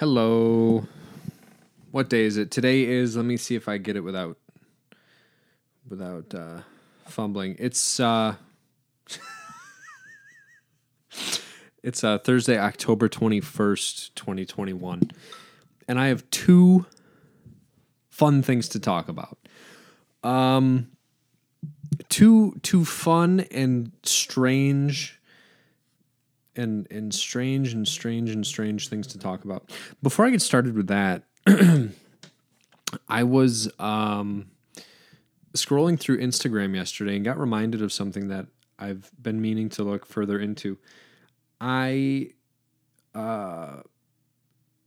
Hello. What day is it? Today is let me see if I get it without without uh fumbling. It's uh It's uh Thursday, October 21st, 2021. And I have two fun things to talk about. Um two two fun and strange and and strange and strange and strange things to talk about. Before I get started with that, I was um, scrolling through Instagram yesterday and got reminded of something that I've been meaning to look further into. I uh,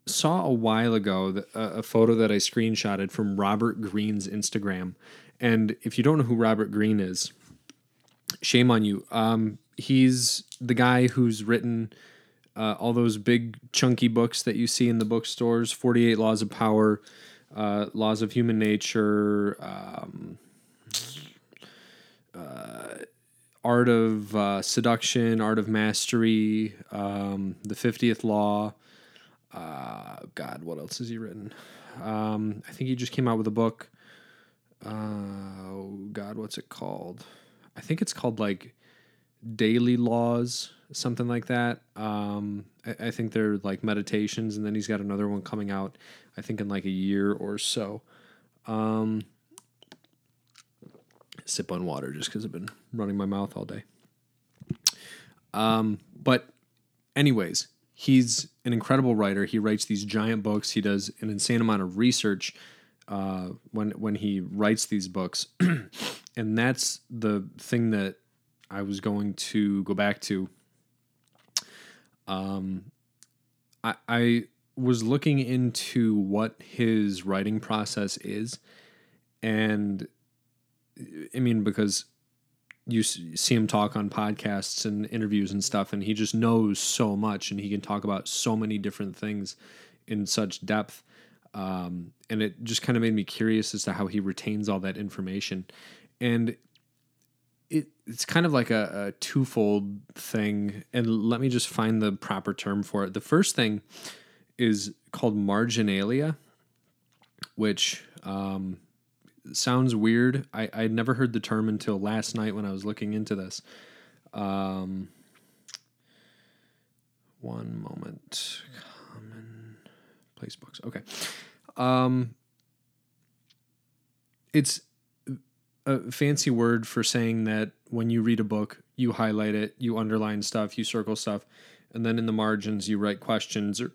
saw a while ago the, a, a photo that I screenshotted from Robert Greene's Instagram, and if you don't know who Robert Greene is, shame on you. Um, he's the guy who's written uh, all those big chunky books that you see in the bookstores 48 laws of power uh, laws of human nature um, uh, art of uh, seduction art of mastery um, the 50th law. Uh, god what else has he written? Um, i think he just came out with a book. Uh, oh god what's it called i think it's called like daily laws, something like that. Um, I, I, think they're like meditations, and then he's got another one coming out, I think in like a year or so. Um, sip on water just because I've been running my mouth all day. Um, but, anyways, he's an incredible writer. He writes these giant books. He does an insane amount of research uh, when when he writes these books, and that's the thing that I was going to go back to. Um, I, I was looking into what his writing process is, and I mean because you see him talk on podcasts and interviews and stuff, and he just knows so much, and he can talk about so many different things in such depth. Um, and it just kind of made me curious as to how he retains all that information. And it, it's kind of like a, a twofold thing, and let me just find the proper term for it. The first thing is called marginalia, which um, sounds weird. I I'd never heard the term until last night when I was looking into this. Um, one moment. Place books. Okay. Um, it's a fancy word for saying that when you read a book, you highlight it, you underline stuff, you circle stuff, and then in the margins you write questions or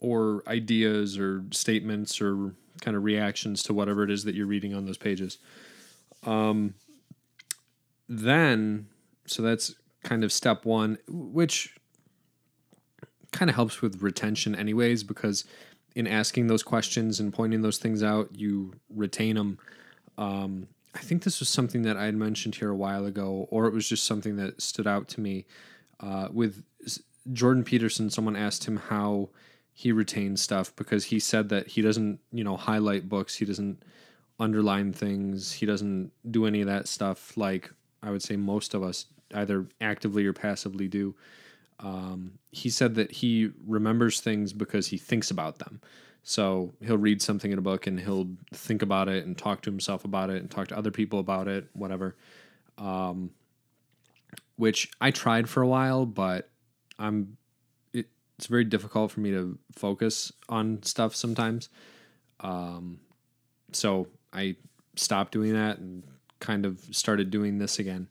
or ideas or statements or kind of reactions to whatever it is that you're reading on those pages. Um, then, so that's kind of step one, which kind of helps with retention, anyways, because in asking those questions and pointing those things out, you retain them. Um, I think this was something that I had mentioned here a while ago, or it was just something that stood out to me. Uh, with Jordan Peterson, someone asked him how he retains stuff because he said that he doesn't, you know, highlight books, he doesn't underline things, he doesn't do any of that stuff like I would say most of us either actively or passively do. Um, he said that he remembers things because he thinks about them. So he'll read something in a book and he'll think about it and talk to himself about it and talk to other people about it, whatever. Um, which I tried for a while, but I'm it, it's very difficult for me to focus on stuff sometimes. Um, so I stopped doing that and kind of started doing this again.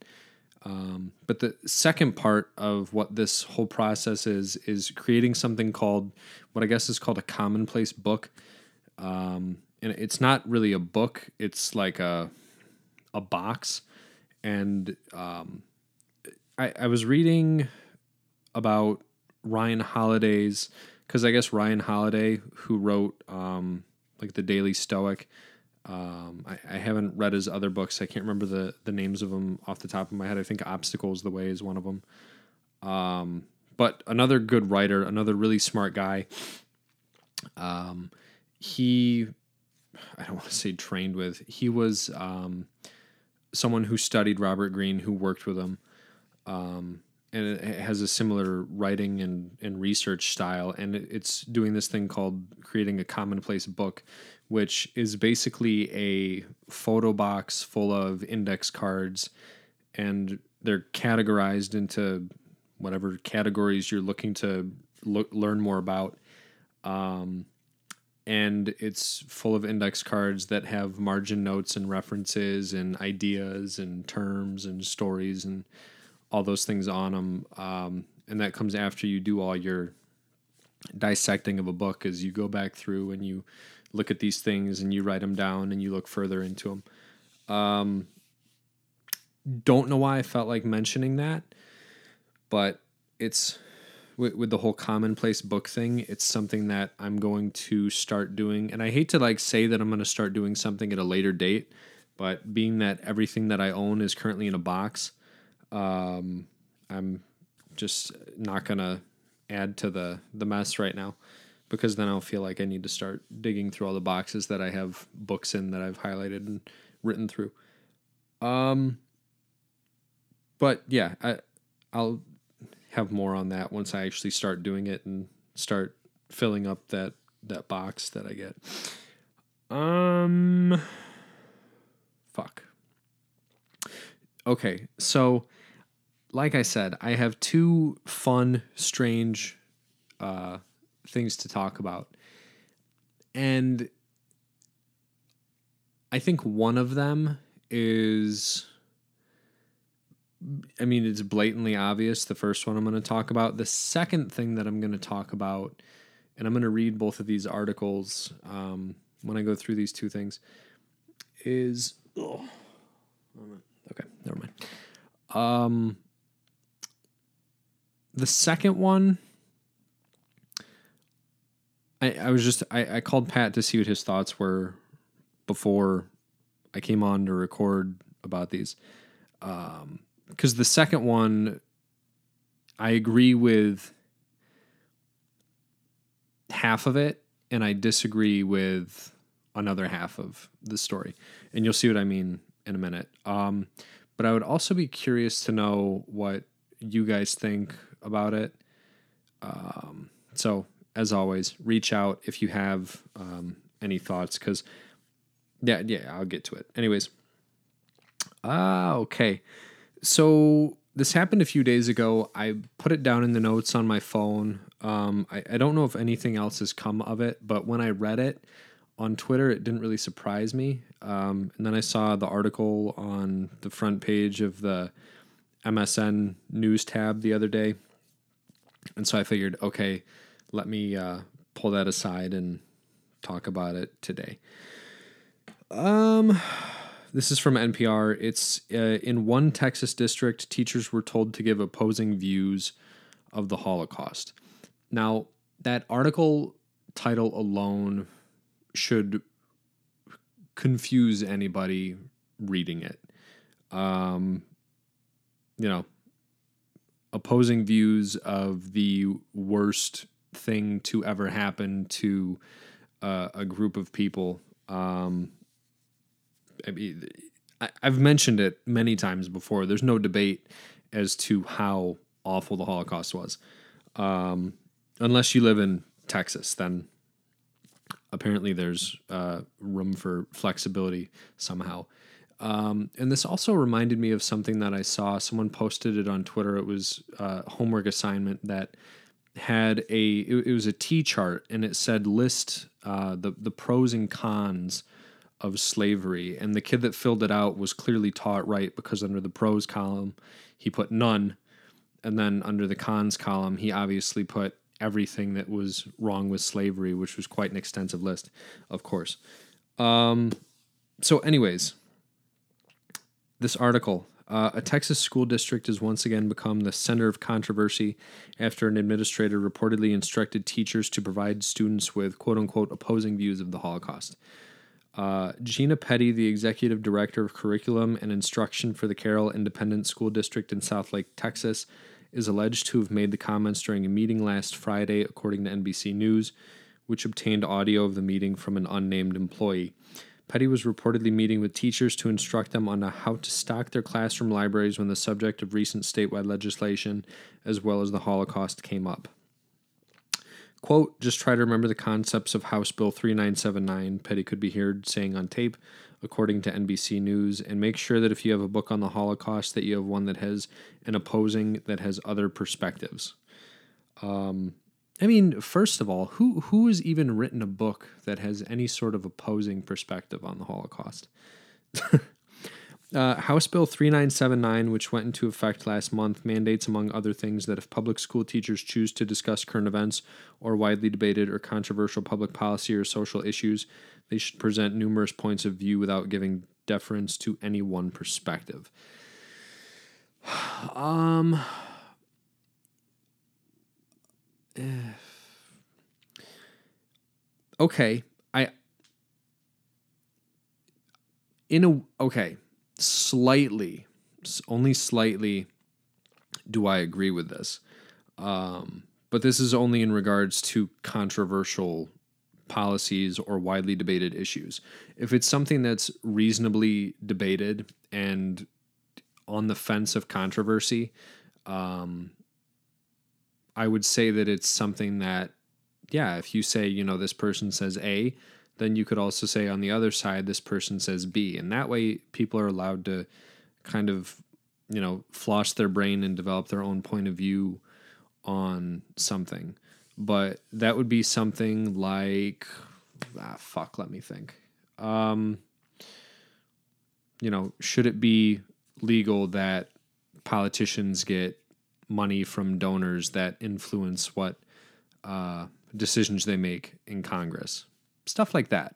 Um, but the second part of what this whole process is is creating something called what I guess is called a commonplace book. Um, and it's not really a book; it's like a a box. And um, I, I was reading about Ryan Holiday's because I guess Ryan Holiday, who wrote um, like the Daily Stoic, um, I, I, haven't read his other books. I can't remember the the names of them off the top of my head. I think Obstacles the Way is one of them. Um, but another good writer, another really smart guy. Um, he, I don't want to say trained with. He was um, someone who studied Robert Greene, who worked with him, um, and it has a similar writing and, and research style. And it, it's doing this thing called creating a commonplace book, which is basically a photo box full of index cards, and they're categorized into whatever categories you're looking to lo- learn more about. Um, and it's full of index cards that have margin notes and references and ideas and terms and stories and all those things on them. Um, and that comes after you do all your dissecting of a book as you go back through and you look at these things and you write them down and you look further into them. Um, don't know why I felt like mentioning that, but it's with, with the whole commonplace book thing. It's something that I'm going to start doing, and I hate to like say that I'm going to start doing something at a later date, but being that everything that I own is currently in a box, um, I'm just not going to add to the the mess right now because then I'll feel like I need to start digging through all the boxes that I have books in that I've highlighted and written through. Um, but yeah, I I'll have more on that once I actually start doing it and start filling up that that box that I get. Um fuck. Okay, so like I said, I have two fun, strange uh things to talk about. And I think one of them is I mean, it's blatantly obvious. The first one I'm going to talk about. The second thing that I'm going to talk about, and I'm going to read both of these articles um, when I go through these two things, is. Oh, okay, never mind. Um, the second one, I, I was just I, I called Pat to see what his thoughts were before I came on to record about these. Um, because the second one, I agree with half of it, and I disagree with another half of the story, and you'll see what I mean in a minute. Um, but I would also be curious to know what you guys think about it. Um, so, as always, reach out if you have um, any thoughts, because yeah, yeah, I'll get to it. Anyways, ah, okay. So this happened a few days ago. I put it down in the notes on my phone. Um, I, I don't know if anything else has come of it, but when I read it on Twitter, it didn't really surprise me. Um, and then I saw the article on the front page of the MSN news tab the other day. And so I figured, okay, let me uh, pull that aside and talk about it today. Um, this is from NPR. It's uh, in one Texas district, teachers were told to give opposing views of the Holocaust. Now, that article title alone should confuse anybody reading it. Um, you know, opposing views of the worst thing to ever happen to uh, a group of people. Um, I mean, I've mentioned it many times before. There's no debate as to how awful the Holocaust was. Um, unless you live in Texas, then apparently there's uh, room for flexibility somehow. Um, and this also reminded me of something that I saw. Someone posted it on Twitter. It was a homework assignment that had a it, it was a T chart and it said list uh, the the pros and cons of slavery. And the kid that filled it out was clearly taught right because under the pros column, he put none. And then under the cons column, he obviously put everything that was wrong with slavery, which was quite an extensive list, of course. Um, so, anyways, this article uh, a Texas school district has once again become the center of controversy after an administrator reportedly instructed teachers to provide students with quote unquote opposing views of the Holocaust. Uh, Gina Peddy, the executive director of curriculum and instruction for the Carroll Independent School District in Southlake, Texas, is alleged to have made the comments during a meeting last Friday, according to NBC News, which obtained audio of the meeting from an unnamed employee. Peddy was reportedly meeting with teachers to instruct them on how to stock their classroom libraries when the subject of recent statewide legislation, as well as the Holocaust, came up. Quote, just try to remember the concepts of House Bill 3979, Peddy could be heard saying on tape, according to NBC News, and make sure that if you have a book on the Holocaust, that you have one that has an opposing, that has other perspectives. Um, I mean, first of all, who who has even written a book that has any sort of opposing perspective on the Holocaust? uh, House Bill 3979, which went into effect last month, mandates, among other things, that if public school teachers choose to discuss current events or widely debated or controversial public policy or social issues, they should present numerous points of view without giving deference to any one perspective. Um, okay, I in a okay, slightly, only slightly do I agree with this. Um, but this is only in regards to controversial policies or widely debated issues. If it's something that's reasonably debated and on the fence of controversy, um, I would say that it's something that, yeah, if you say, you know, this person says A, then you could also say on the other side, this person says B. And that way people are allowed to kind of, you know, floss their brain and develop their own point of view on something. But that would be something like, ah, fuck, let me think. Um, you know, should it be legal that politicians get money from donors that influence what uh, decisions they make in Congress. Stuff like that.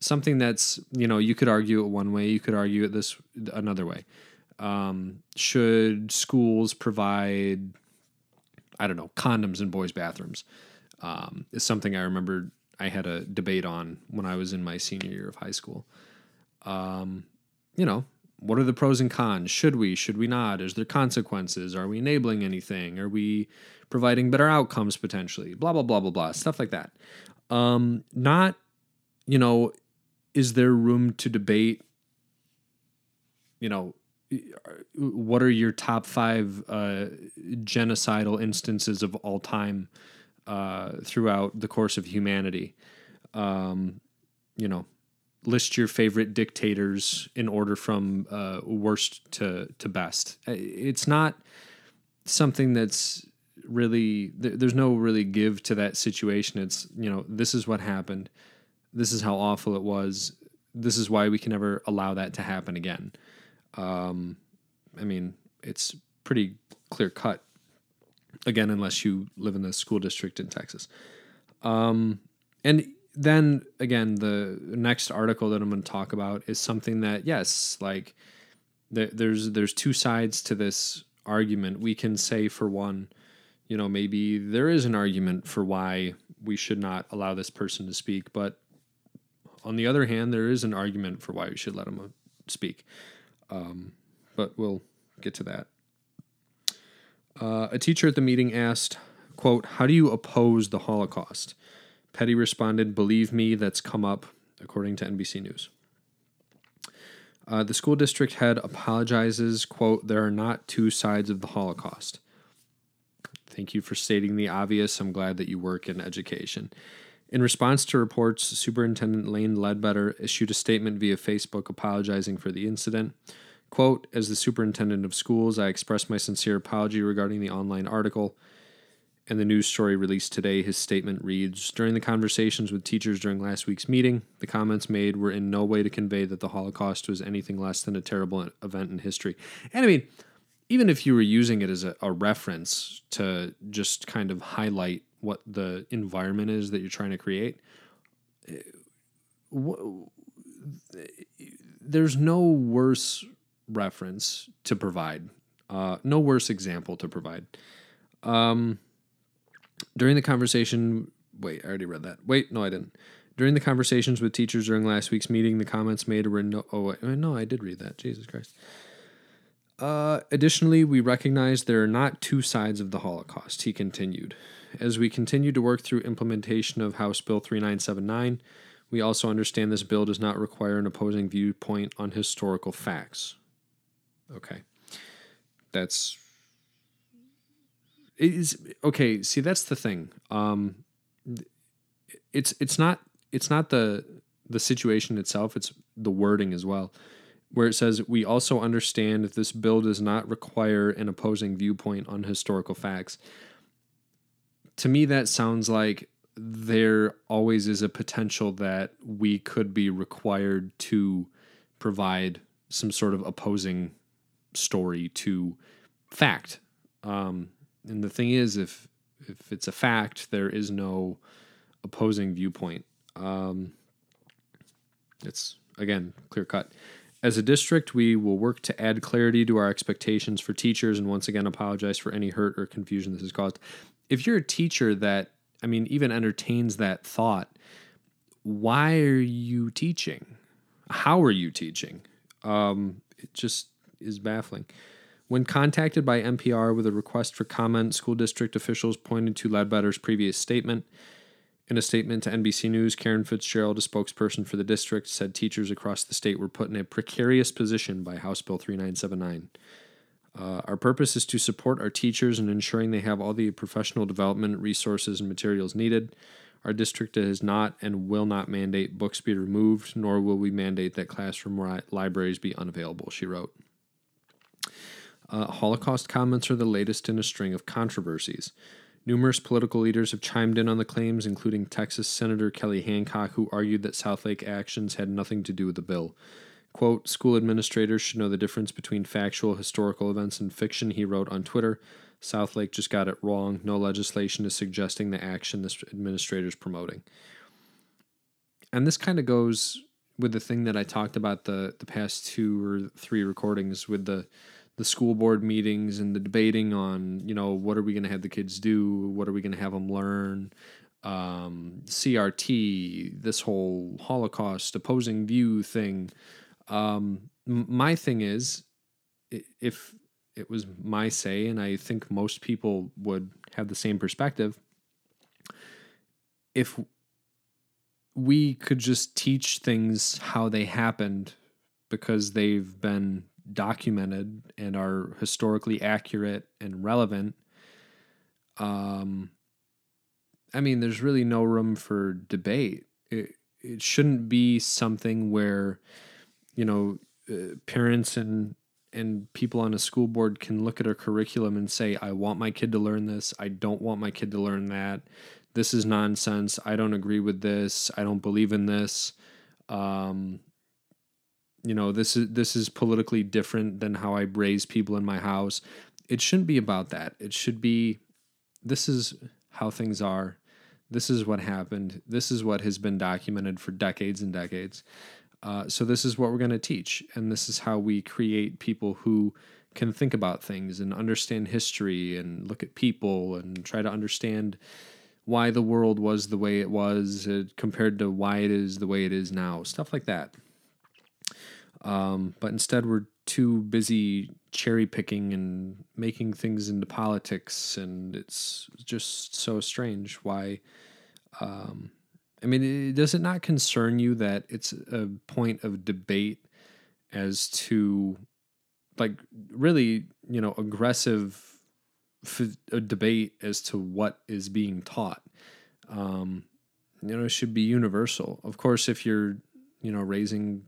Something that's, you know, you could argue it one way, you could argue it this another way. Um, should schools provide, I don't know, condoms in boys' bathrooms? Um, is something I remember I had a debate on when I was in my senior year of high school. Um, you know, what are the pros and cons? Should we? Should we not? Is there consequences? Are we enabling anything? Are we providing better outcomes potentially? Blah blah blah blah blah. Stuff like that. Um, not, you know, is there room to debate? You know, what are your top five uh, genocidal instances of all time uh, throughout the course of humanity? Um, you know, list your favorite dictators in order from uh, worst to to best. Uh, it's not something that's really there's no really give to that situation. It's you know this is what happened. This is how awful it was. This is why we can never allow that to happen again. Um, I mean, it's pretty clear cut. Again, unless you live in the school district in Texas. Um, and then again, the next article that I'm going to talk about is something that yes, like there's there's two sides to this argument. We can say for one, you know, maybe there is an argument for why we should not allow this person to speak, but on the other hand, there is an argument for why we should let him uh, speak. Um, but we'll get to that. Uh, a teacher at the meeting asked, "quote How do you oppose the Holocaust?" Peddy responded, Believe me, that's come up, according to NBC News. Uh, the school district head apologizes, quote, There are not two sides of the Holocaust. Thank you for stating the obvious. I'm glad that you work in education. In response to reports, Superintendent Lane Ledbetter issued a statement via Facebook apologizing for the incident. Quote, As the superintendent of schools, I express my sincere apology regarding the online article and the news story released today, his statement reads During the conversations with teachers during last week's meeting, the comments made were in no way to convey that the Holocaust was anything less than a terrible event in history. And I mean, even if you were using it as a, a reference to just kind of highlight what the environment is that you're trying to create, eh, there's no worse reference to provide, uh, no worse example to provide. Um, during the conversation, wait, I already read that. Wait, no, I didn't. During the conversations with teachers during last week's meeting, the comments made were no. Oh, wait, no, I did read that. Jesus Christ. Uh, additionally, we recognize there are not two sides of the Holocaust, he continued. As we continue to work through implementation of House Bill 3979, we also understand this bill does not require an opposing viewpoint on historical facts. Okay. That's is okay, see that's the thing. Um it's it's not it's not the the situation itself, it's the wording as well. Where it says we also understand that this bill does not require an opposing viewpoint on historical facts. To me that sounds like there always is a potential that we could be required to provide some sort of opposing story to fact. Um, and the thing is, if if it's a fact, there is no opposing viewpoint. Um, it's again clear cut. As a district, we will work to add clarity to our expectations for teachers, and once again apologize for any hurt or confusion this has caused. If you're a teacher that I mean, even entertains that thought, why are you teaching? How are you teaching? Um, it just is baffling. When contacted by NPR with a request for comment, school district officials pointed to Ledbetter's previous statement. In a statement to NBC News, Karen Fitzgerald, a spokesperson for the district, said teachers across the state were put in a precarious position by House Bill 3979. Uh, our purpose is to support our teachers in ensuring they have all the professional development resources and materials needed. Our district has not and will not mandate books be removed, nor will we mandate that classroom ri- libraries be unavailable, she wrote. Uh, Holocaust comments are the latest in a string of controversies. Numerous political leaders have chimed in on the claims, including Texas Senator Kelly Hancock, who argued that Southlake actions had nothing to do with the bill. Quote, school administrators should know the difference between factual historical events and fiction, he wrote on Twitter. Southlake just got it wrong. No legislation is suggesting the action this administrator is promoting. And this kind of goes with the thing that I talked about the the past two or three recordings with the the school board meetings and the debating on you know what are we going to have the kids do? What are we going to have them learn? Um, crt this whole holocaust opposing view thing. Um, my thing is, if it was my say, and I think most people would have the same perspective, if we could just teach things how they happened because they've been documented and are historically accurate and relevant um i mean there's really no room for debate it, it shouldn't be something where you know, uh, parents and and people on a school board can look at a curriculum and say, I want my kid to learn this. I don't want my kid to learn that. This is nonsense. I don't agree with this. I don't believe in this. Um, you know, this is this is politically different than how I raise people in my house. It shouldn't be about that. It should be this is how things are. This is what happened. This is what has been documented for decades and decades. Uh, so this is what we're going to teach, and this is how we create people who can think about things and understand history and look at people and try to understand why the world was the way it was uh, compared to why it is the way it is now. Stuff like that. Um, but instead, we're too busy cherry picking and making things into politics, and it's just so strange why. Um, I mean, does it not concern you that it's a point of debate as to, like, really, you know, aggressive f- debate as to what is being taught? Um, you know, it should be universal. Of course, if you're, you know, raising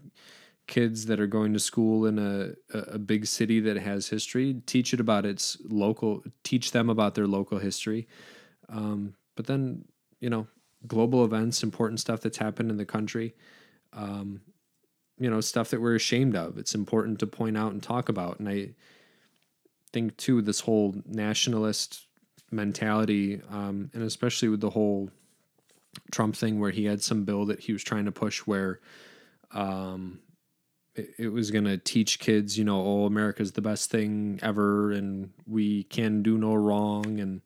kids that are going to school in a, a big city that has history, teach it about its local, teach them about their local history. Um, but then, you know, global events, important stuff that's happened in the country, um, you know, stuff that we're ashamed of. It's important to point out and talk about. And I think, too, this whole nationalist mentality, um, and especially with the whole Trump thing where he had some bill that he was trying to push where um, it, was going to teach kids, you know, oh, America's the best thing ever and we can do no wrong. And,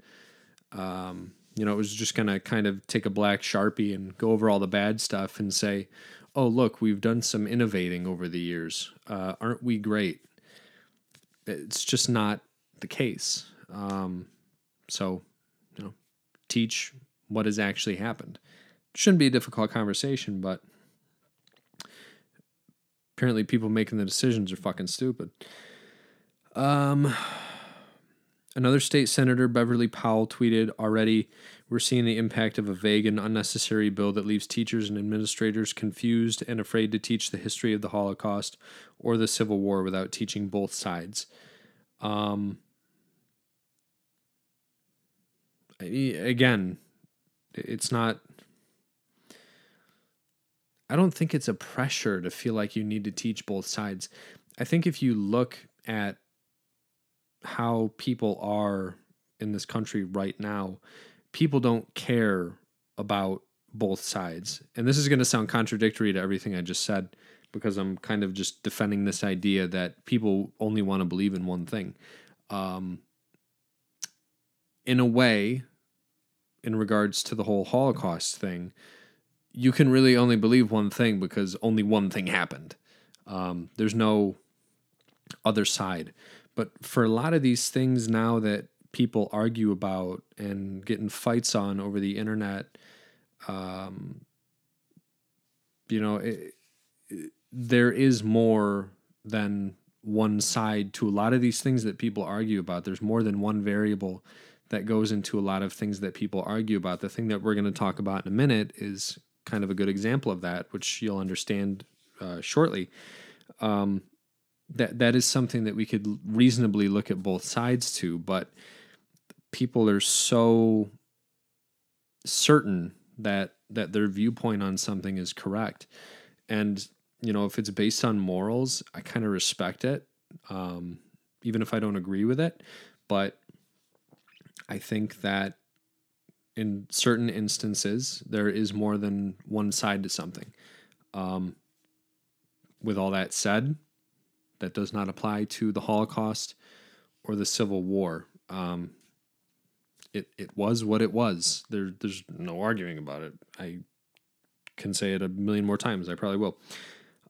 um, you know, it was just going to kind of take a black sharpie and go over all the bad stuff and say, "Oh, look, we've done some innovating over the years. Uh, aren't we great?" It's just not the case. Um, so, you know, teach what has actually happened. shouldn't be a difficult conversation, but apparently people making the decisions are fucking stupid. Um, another state senator, Beverly Powell, tweeted already we're seeing the impact of a vague and unnecessary bill that leaves teachers and administrators confused and afraid to teach the history of the Holocaust or the Civil War without teaching both sides. Um, again, it's not. I don't think it's a pressure to feel like you need to teach both sides. I think if you look at how people are in this country right now, people don't care about both sides. And this is going to sound contradictory to everything I just said because I'm kind of just defending this idea that people only want to believe in one thing. Um, in a way, in regards to the whole Holocaust thing, you can really only believe one thing because only one thing happened. Um, there's no other side. But for a lot of these things now that people argue about and get in fights on over the internet, um, you know, it, it, there is more than one side to a lot of these things that people argue about. There's more than one variable that goes into a lot of things that people argue about. The thing that we're going to talk about in a minute is kind of a good example of that, which you'll understand uh, shortly. Um, that that is something that we could reasonably look at both sides to, but people are so certain that that their viewpoint on something is correct and you know if it's based on morals i kind of respect it um, even if i don't agree with it but i think that in certain instances there is more than one side to something um, with all that said that does not apply to the holocaust or the civil war um, it it was what it was. There there's no arguing about it. I can say it a million more times. I probably will.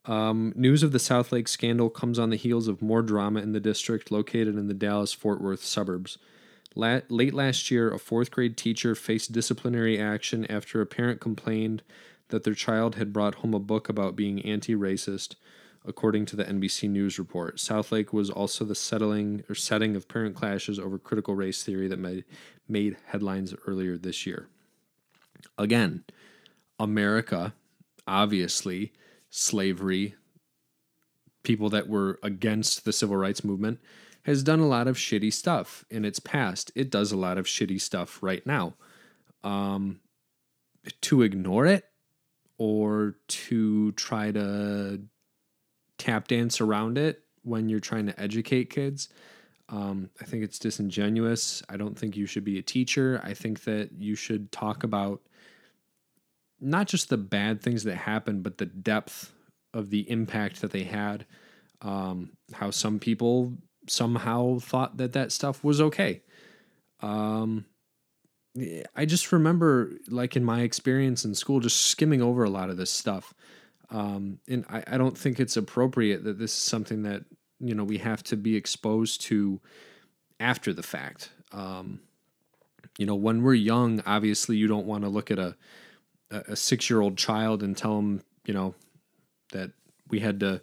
Um, news of the Southlake scandal comes on the heels of more drama in the district located in the Dallas Fort Worth suburbs. La- late last year, a fourth grade teacher faced disciplinary action after a parent complained that their child had brought home a book about being anti racist according to the NBC News report. Southlake was also the settling or setting of parent clashes over critical race theory that made, made headlines earlier this year. Again, America, obviously, slavery, people that were against the civil rights movement, has done a lot of shitty stuff in its past. It does a lot of shitty stuff right now. Um, to ignore it or to try to tap dance around it when you're trying to educate kids. Um, I think it's disingenuous. I don't think you should be a teacher. I think that you should talk about not just the bad things that happened, but the depth of the impact that they had. Um, how some people somehow thought that that stuff was okay. Um, I just remember, like in my experience in school, just skimming over a lot of this stuff. Um, and I, I don't think it's appropriate that this is something that you know we have to be exposed to after the fact. Um, you know, when we're young, obviously you don't want to look at a a six year old child and tell them, you know, that we had to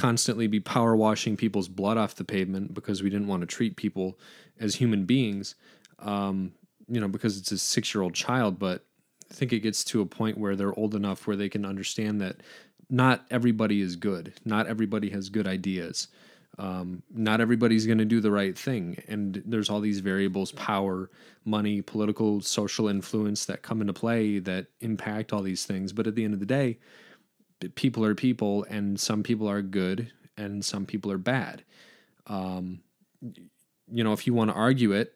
constantly be power washing people's blood off the pavement because we didn't want to treat people as human beings. Um, you know, because it's a six year old child, but I think it gets to a point where they're old enough where they can understand that not everybody is good. Not everybody has good ideas. Um, not everybody's going to do the right thing. And there's all these variables power, money, political, social influence that come into play that impact all these things. But at the end of the day, people are people, and some people are good and some people are bad. Um, you know, if you want to argue it,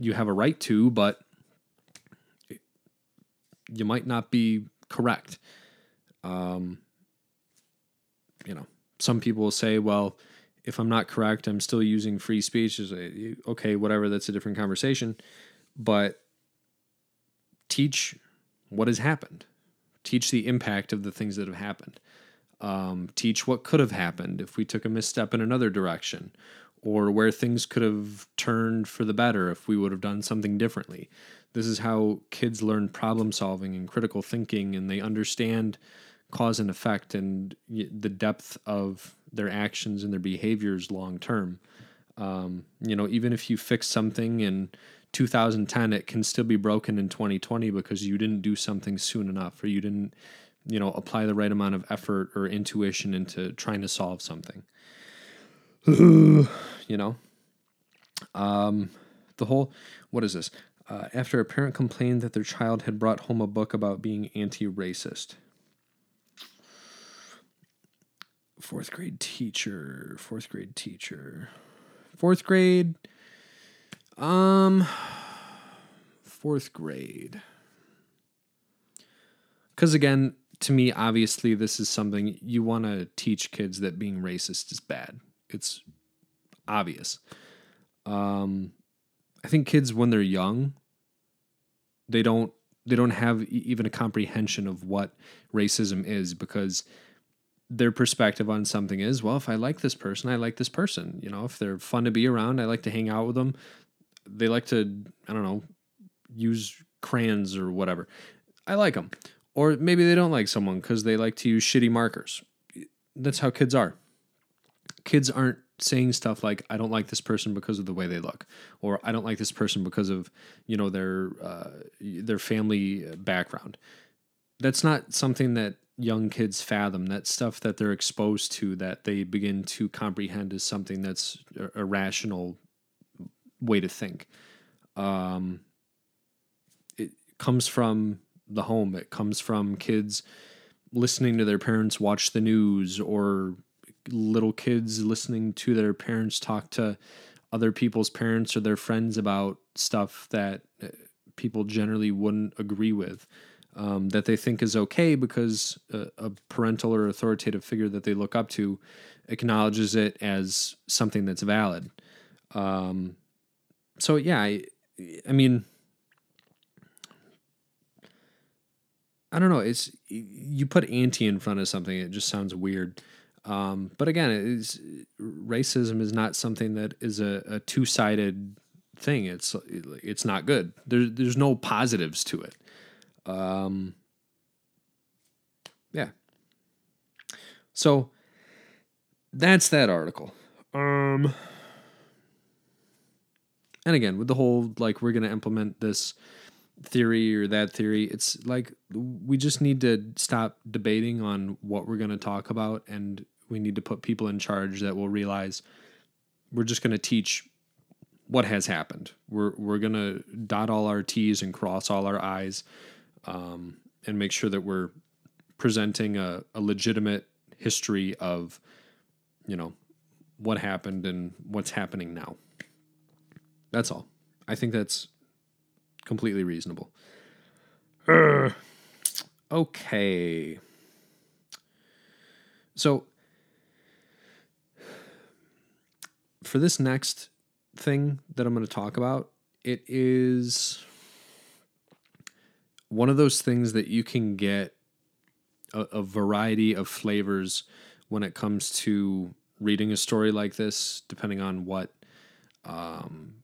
you have a right to, but you might not be correct. Um, you know, some people will say, well, if I'm not correct, I'm still using free speech. Okay, whatever, that's a different conversation. But teach what has happened, teach the impact of the things that have happened. Um, teach what could have happened if we took a misstep in another direction, or where things could have turned for the better if we would have done something differently This is how kids learn problem solving and critical thinking, and they understand cause and effect and the depth of their actions and their behaviors long term. Um, you know, even if you fix something in 2010, it can still be broken in 2020 because you didn't do something soon enough or you didn't, you know, apply the right amount of effort or intuition into trying to solve something. you know, um, the whole, what is this? Uh, after a parent complained that their child had brought home a book about being anti racist. Fourth grade teacher, fourth grade teacher, fourth grade, um, fourth grade. Because again, to me, obviously, this is something you want to teach kids that being racist is bad. It's obvious. Um, I think kids when they're young, they don't they don't have even a comprehension of what racism is because their perspective on something is well if i like this person i like this person you know if they're fun to be around i like to hang out with them they like to i don't know use crayons or whatever. I like them or maybe they don't like someone because they like to use shitty markers. That's how kids are. Kids aren't saying stuff like i don't like this person because of the way they look or i don't like this person because of you know their uh, their family background. That's not something that young kids fathom. That stuff that they're exposed to that they begin to comprehend as something that's a, a rational way to think um, it comes from the home it comes from kids listening to their parents watch the news or little kids listening to their parents talk to other people's parents or their friends about stuff that uh, people generally wouldn't agree with. Um, that they think is okay because a, a, parental or authoritative figure that they look up to acknowledges it as something that's valid. Um, so yeah, I, I mean, I don't know. It's you put anti in front of something, it just sounds weird. Um, but again, is racism is not something that is a, a two sided thing. It's it's not good. There's there's no positives to it. Um, yeah. So that's that article. Um, and again, with the whole like we're gonna implement this theory or that theory. It's like we just need to stop debating on what we're going to talk about and we need to put people in charge that will realize we're just going to teach what has happened. We're we're going to dot all our T's and cross all our I's um, and make sure that we're presenting a, a legitimate history of, you know, what happened and what's happening now. That's all. I think that's completely reasonable. Okay. So for this next thing that I'm going to talk about, it is one of those things that you can get a, a, variety of flavors when it comes to reading a story like this, depending on what um,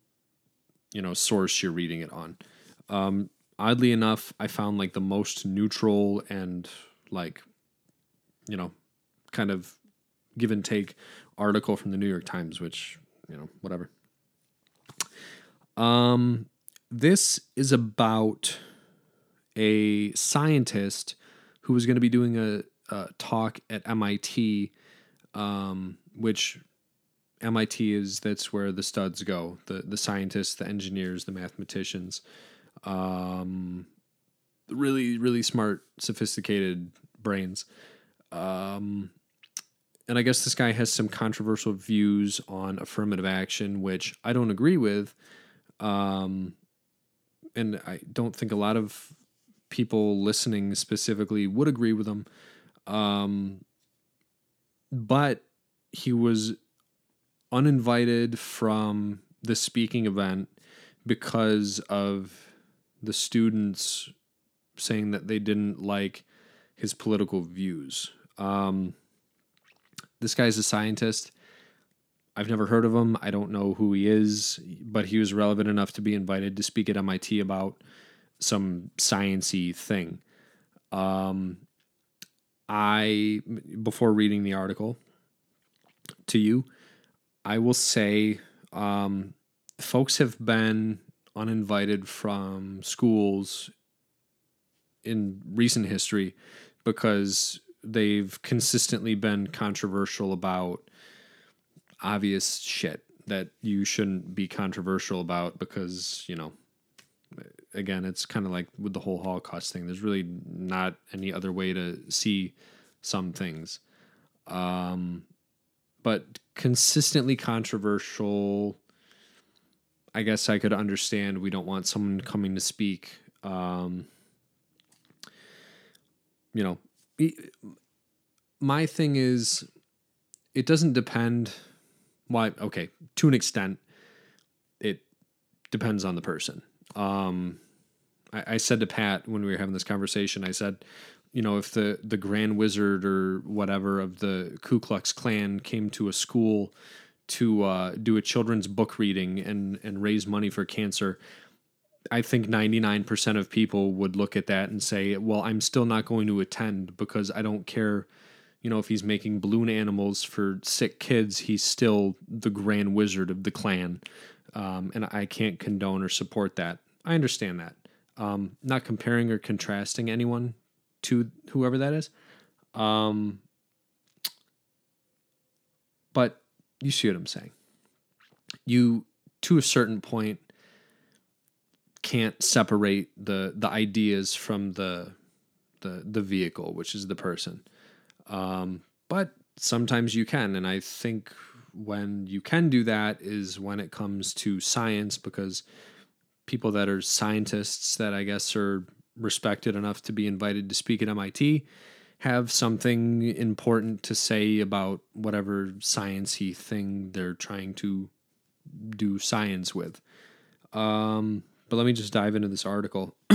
you know source you're reading it on. Um, oddly enough, I found like the most neutral and like you know kind of give and take article from the New York Times, which you know whatever. Um, this is about a scientist who was going to be doing a, a talk at MIT, um, which MIT is that's where the studs go the the scientists, the engineers, the mathematicians, um, really really smart, sophisticated brains. Um, and I guess this guy has some controversial views on affirmative action, which I don't agree with. Um, and I don't think a lot of people listening specifically would agree with him. Um, but he was uninvited from the speaking event because of the students saying that they didn't like his political views. Um, this guy's a scientist. I've never heard of him. I don't know who he is, but he was relevant enough to be invited to speak at MIT about some sciency thing. Um, I before reading the article to you, I will say um, folks have been uninvited from schools in recent history because they've consistently been controversial about obvious shit that you shouldn't be controversial about because, you know, again, it's kind of like with the whole Holocaust thing. There's really not any other way to see some things. Um, but consistently controversial. I guess I could understand we don't want someone coming to speak. Um, you know, my thing is, it doesn't depend. Why? Okay, to an extent, it depends on the person. Um, I, I said to Pat when we were having this conversation, I said, you know, if the the Grand Wizard or whatever of the Ku Klux Klan came to a school to uh, do a children's book reading and and raise money for cancer, I think 99% of people would look at that and say, well, I'm still not going to attend because I don't care. You know, if he's making balloon animals for sick kids, he's still the grand wizard of the Klan. Um, and I can't condone or support that. I understand that. Um, not comparing or contrasting anyone to whoever that is. Um, but you see what I'm saying. You, to a certain point, can't separate the the ideas from the the the vehicle, which is the person. Um, but sometimes you can, and I think when you can do that is when it comes to science, because people that are scientists that I guess are respected enough to be invited to speak at MIT have something important to say about whatever sciencey thing they're trying to do science with. Um, but let me just dive into this article.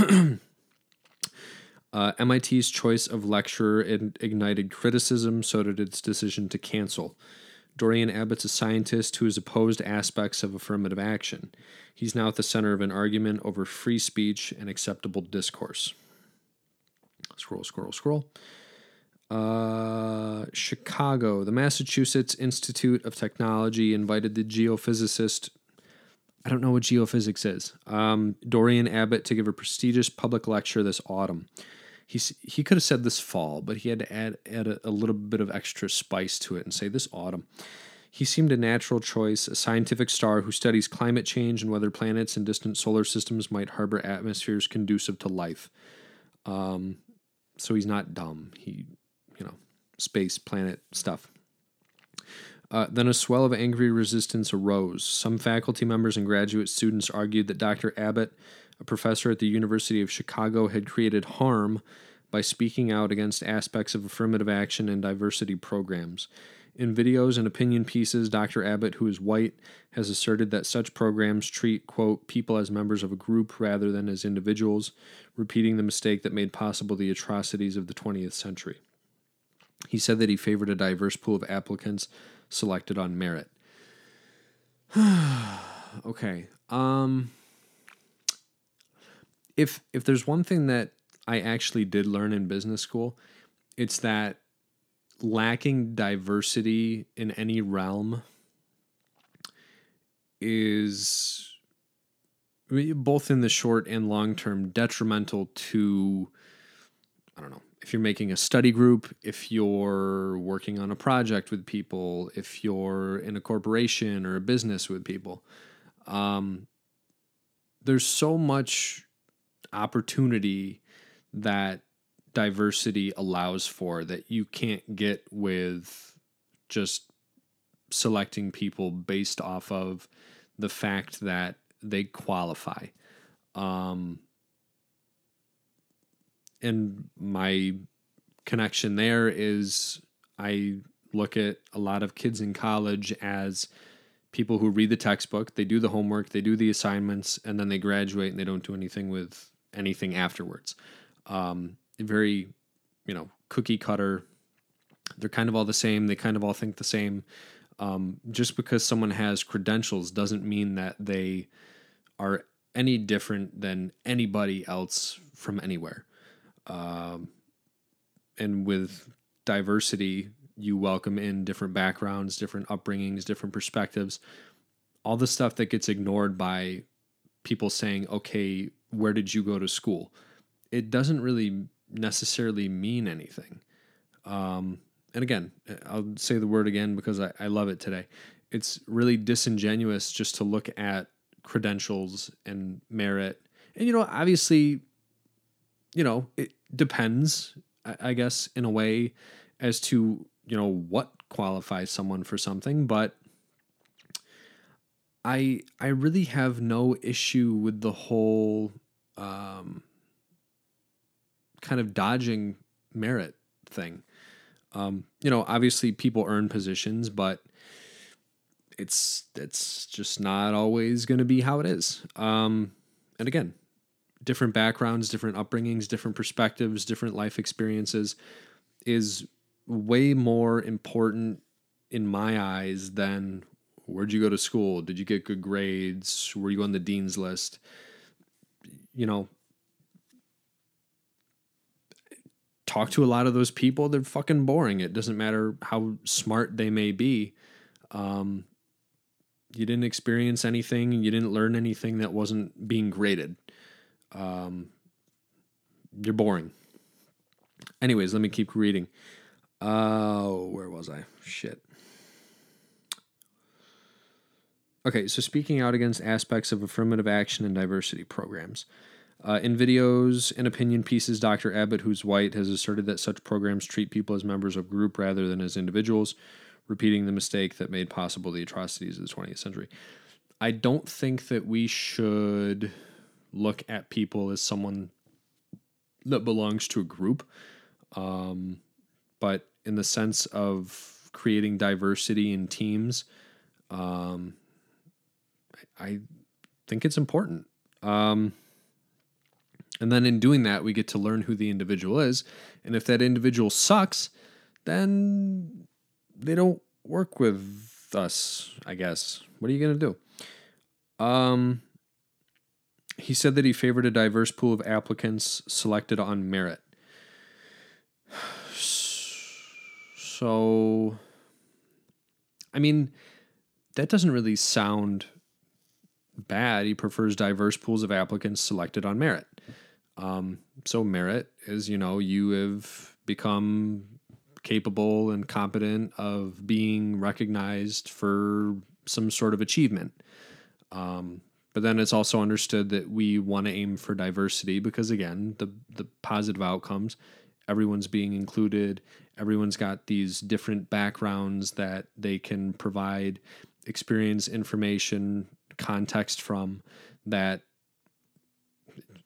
uh, MIT's choice of lecturer ignited criticism, so did its decision to cancel. Dorian Abbott's a scientist who has opposed aspects of affirmative action. He's now at the center of an argument over free speech and acceptable discourse. Scroll, scroll, scroll. Uh, Chicago, the Massachusetts Institute of Technology invited the geophysicist I don't know what geophysics is. Um, Dorian Abbott to give a prestigious public lecture this autumn. He's, he could have said this fall, but he had to add, add a, a little bit of extra spice to it and say this autumn. He seemed a natural choice, a scientific star who studies climate change and whether planets and distant solar systems might harbor atmospheres conducive to life. Um, so he's not dumb. He, you know, space, planet stuff. Uh, then a swell of angry resistance arose. Some faculty members and graduate students argued that Dr. Abbott, a professor at the University of Chicago, had created harm by speaking out against aspects of affirmative action and diversity programs. In videos and opinion pieces, Dr. Abbott, who is white, has asserted that such programs treat, quote, people as members of a group rather than as individuals, repeating the mistake that made possible the atrocities of the 20th century. He said that he favored a diverse pool of applicants selected on merit. okay. Um if if there's one thing that I actually did learn in business school, it's that lacking diversity in any realm is both in the short and long term detrimental to I don't know if you're making a study group, if you're working on a project with people, if you're in a corporation or a business with people, um, there's so much opportunity that diversity allows for that you can't get with just selecting people based off of the fact that they qualify. Um, and my connection there is I look at a lot of kids in college as people who read the textbook, they do the homework, they do the assignments, and then they graduate and they don't do anything with anything afterwards. Um, very, you know, cookie cutter. They're kind of all the same. They kind of all think the same. Um, just because someone has credentials doesn't mean that they are any different than anybody else from anywhere. Um, and with diversity, you welcome in different backgrounds, different upbringings, different perspectives, all the stuff that gets ignored by people saying, okay, where did you go to school? It doesn't really necessarily mean anything. Um, and again, I'll say the word again because I, I love it today. It's really disingenuous just to look at credentials and merit. And, you know, obviously, you know, it depends, I, I guess, in a way as to, you know, what qualifies someone for something. But I I really have no issue with the whole um, kind of dodging merit thing. Um, you know, obviously people earn positions, but it's it's just not always going to be how it is. Um, and again, different backgrounds, different upbringings, different perspectives, different life experiences is way more important in my eyes than Where'd you go to school? Did you get good grades? Were you on the dean's list? You know, talk to a lot of those people. They're fucking boring. It doesn't matter how smart they may be. Um, you didn't experience anything. You didn't learn anything that wasn't being graded. Um, you're boring. Anyways, let me keep reading. Uh, where was I? Shit. Okay, so speaking out against aspects of affirmative action and diversity programs. Uh, in videos and opinion pieces, Dr. Abbott, who's white, has asserted that such programs treat people as members of group rather than as individuals, repeating the mistake that made possible the atrocities of the 20th century. I don't think that we should look at people as someone that belongs to a group, um, but in the sense of creating diversity in teams, um, I think it's important. Um, and then in doing that, we get to learn who the individual is. And if that individual sucks, then they don't work with us, I guess. What are you going to do? Um, he said that he favored a diverse pool of applicants selected on merit. So, I mean, that doesn't really sound bad. He prefers diverse pools of applicants selected on merit. Um, so merit is, you know, you have become capable and competent of being recognized for some sort of achievement. Um, but then it's also understood that we want to aim for diversity because again, the the positive outcomes, everyone's being included, everyone's got these different backgrounds that they can provide experience, information, context from that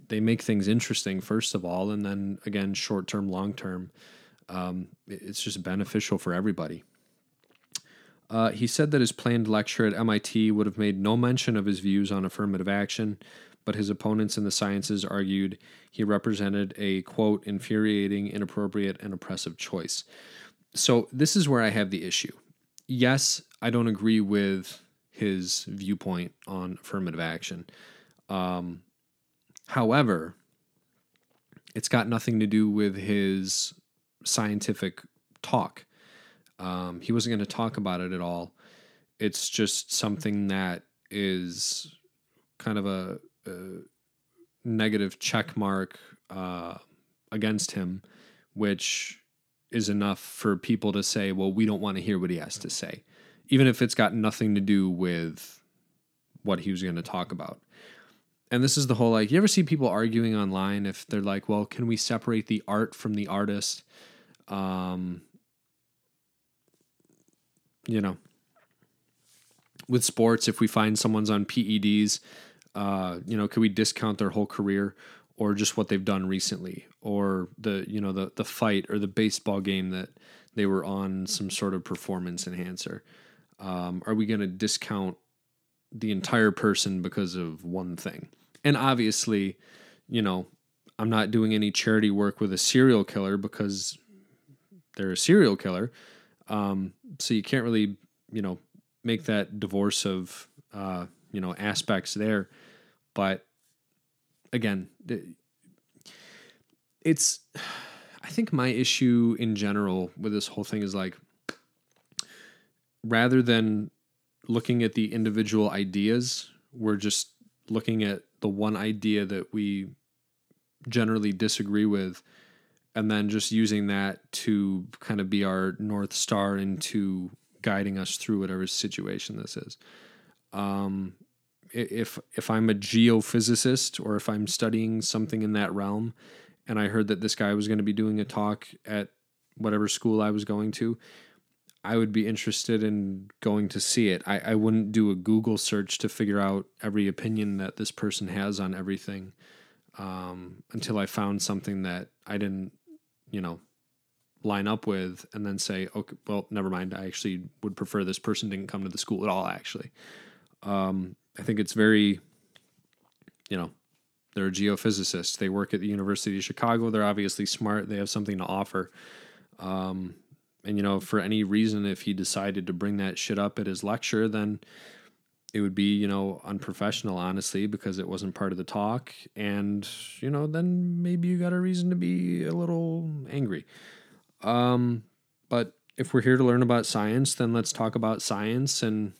they make things interesting first of all and then again short term long term um, it's just beneficial for everybody. Uh, he said that his planned lecture at mit would have made no mention of his views on affirmative action but his opponents in the sciences argued he represented a quote infuriating inappropriate and oppressive choice. So this is where i have the issue. Yes i don't agree with his viewpoint on affirmative action. Um, however, it's got nothing to do with his scientific talk. Um, he wasn't going to talk about it at all. It's just something that is kind of a, a negative check mark uh, against him, which is enough for people to say, well, we don't want to hear what he has to say even if it's got nothing to do with what he was going to talk about. And this is the whole like, you ever see people arguing online if they're like, well, can we separate the art from the artist? Um, you know, with sports, if we find someone's on PEDs, uh, you know, could we discount their whole career or just what they've done recently or the, you know, the, the fight or the baseball game that they were on some sort of performance enhancer? Um, are we going to discount the entire person because of one thing? And obviously, you know, I'm not doing any charity work with a serial killer because they're a serial killer. Um, so you can't really you know, make that divorce of, uh, you know, aspects there. But again, it's, I think my issue in general with this whole thing is like, rather than looking at the individual ideas, we're just looking at the one idea that we generally disagree with and then just using that to kind of be our north star into guiding us through whatever situation this is. Um, if if I'm a geophysicist or if I'm studying something in that realm, and I heard that this guy was going to be doing a talk at whatever school I was going to, I would be interested in going to see it. I, I wouldn't do a Google search to figure out every opinion that this person has on everything um, until I found something that I didn't you know, line up with and then say, okay, well, never mind. I actually would prefer this person didn't come to the school at all, actually. Um, I think it's very, you know, they're a geophysicist. They work at the University of Chicago. They're obviously smart. They have something to offer. Um, and, you know, for any reason, if he decided to bring that shit up at his lecture, then it would be you know unprofessional honestly because it wasn't part of the talk. And you know then maybe you got a reason to be a little angry. Um but if we're here to learn about science then let's talk about science and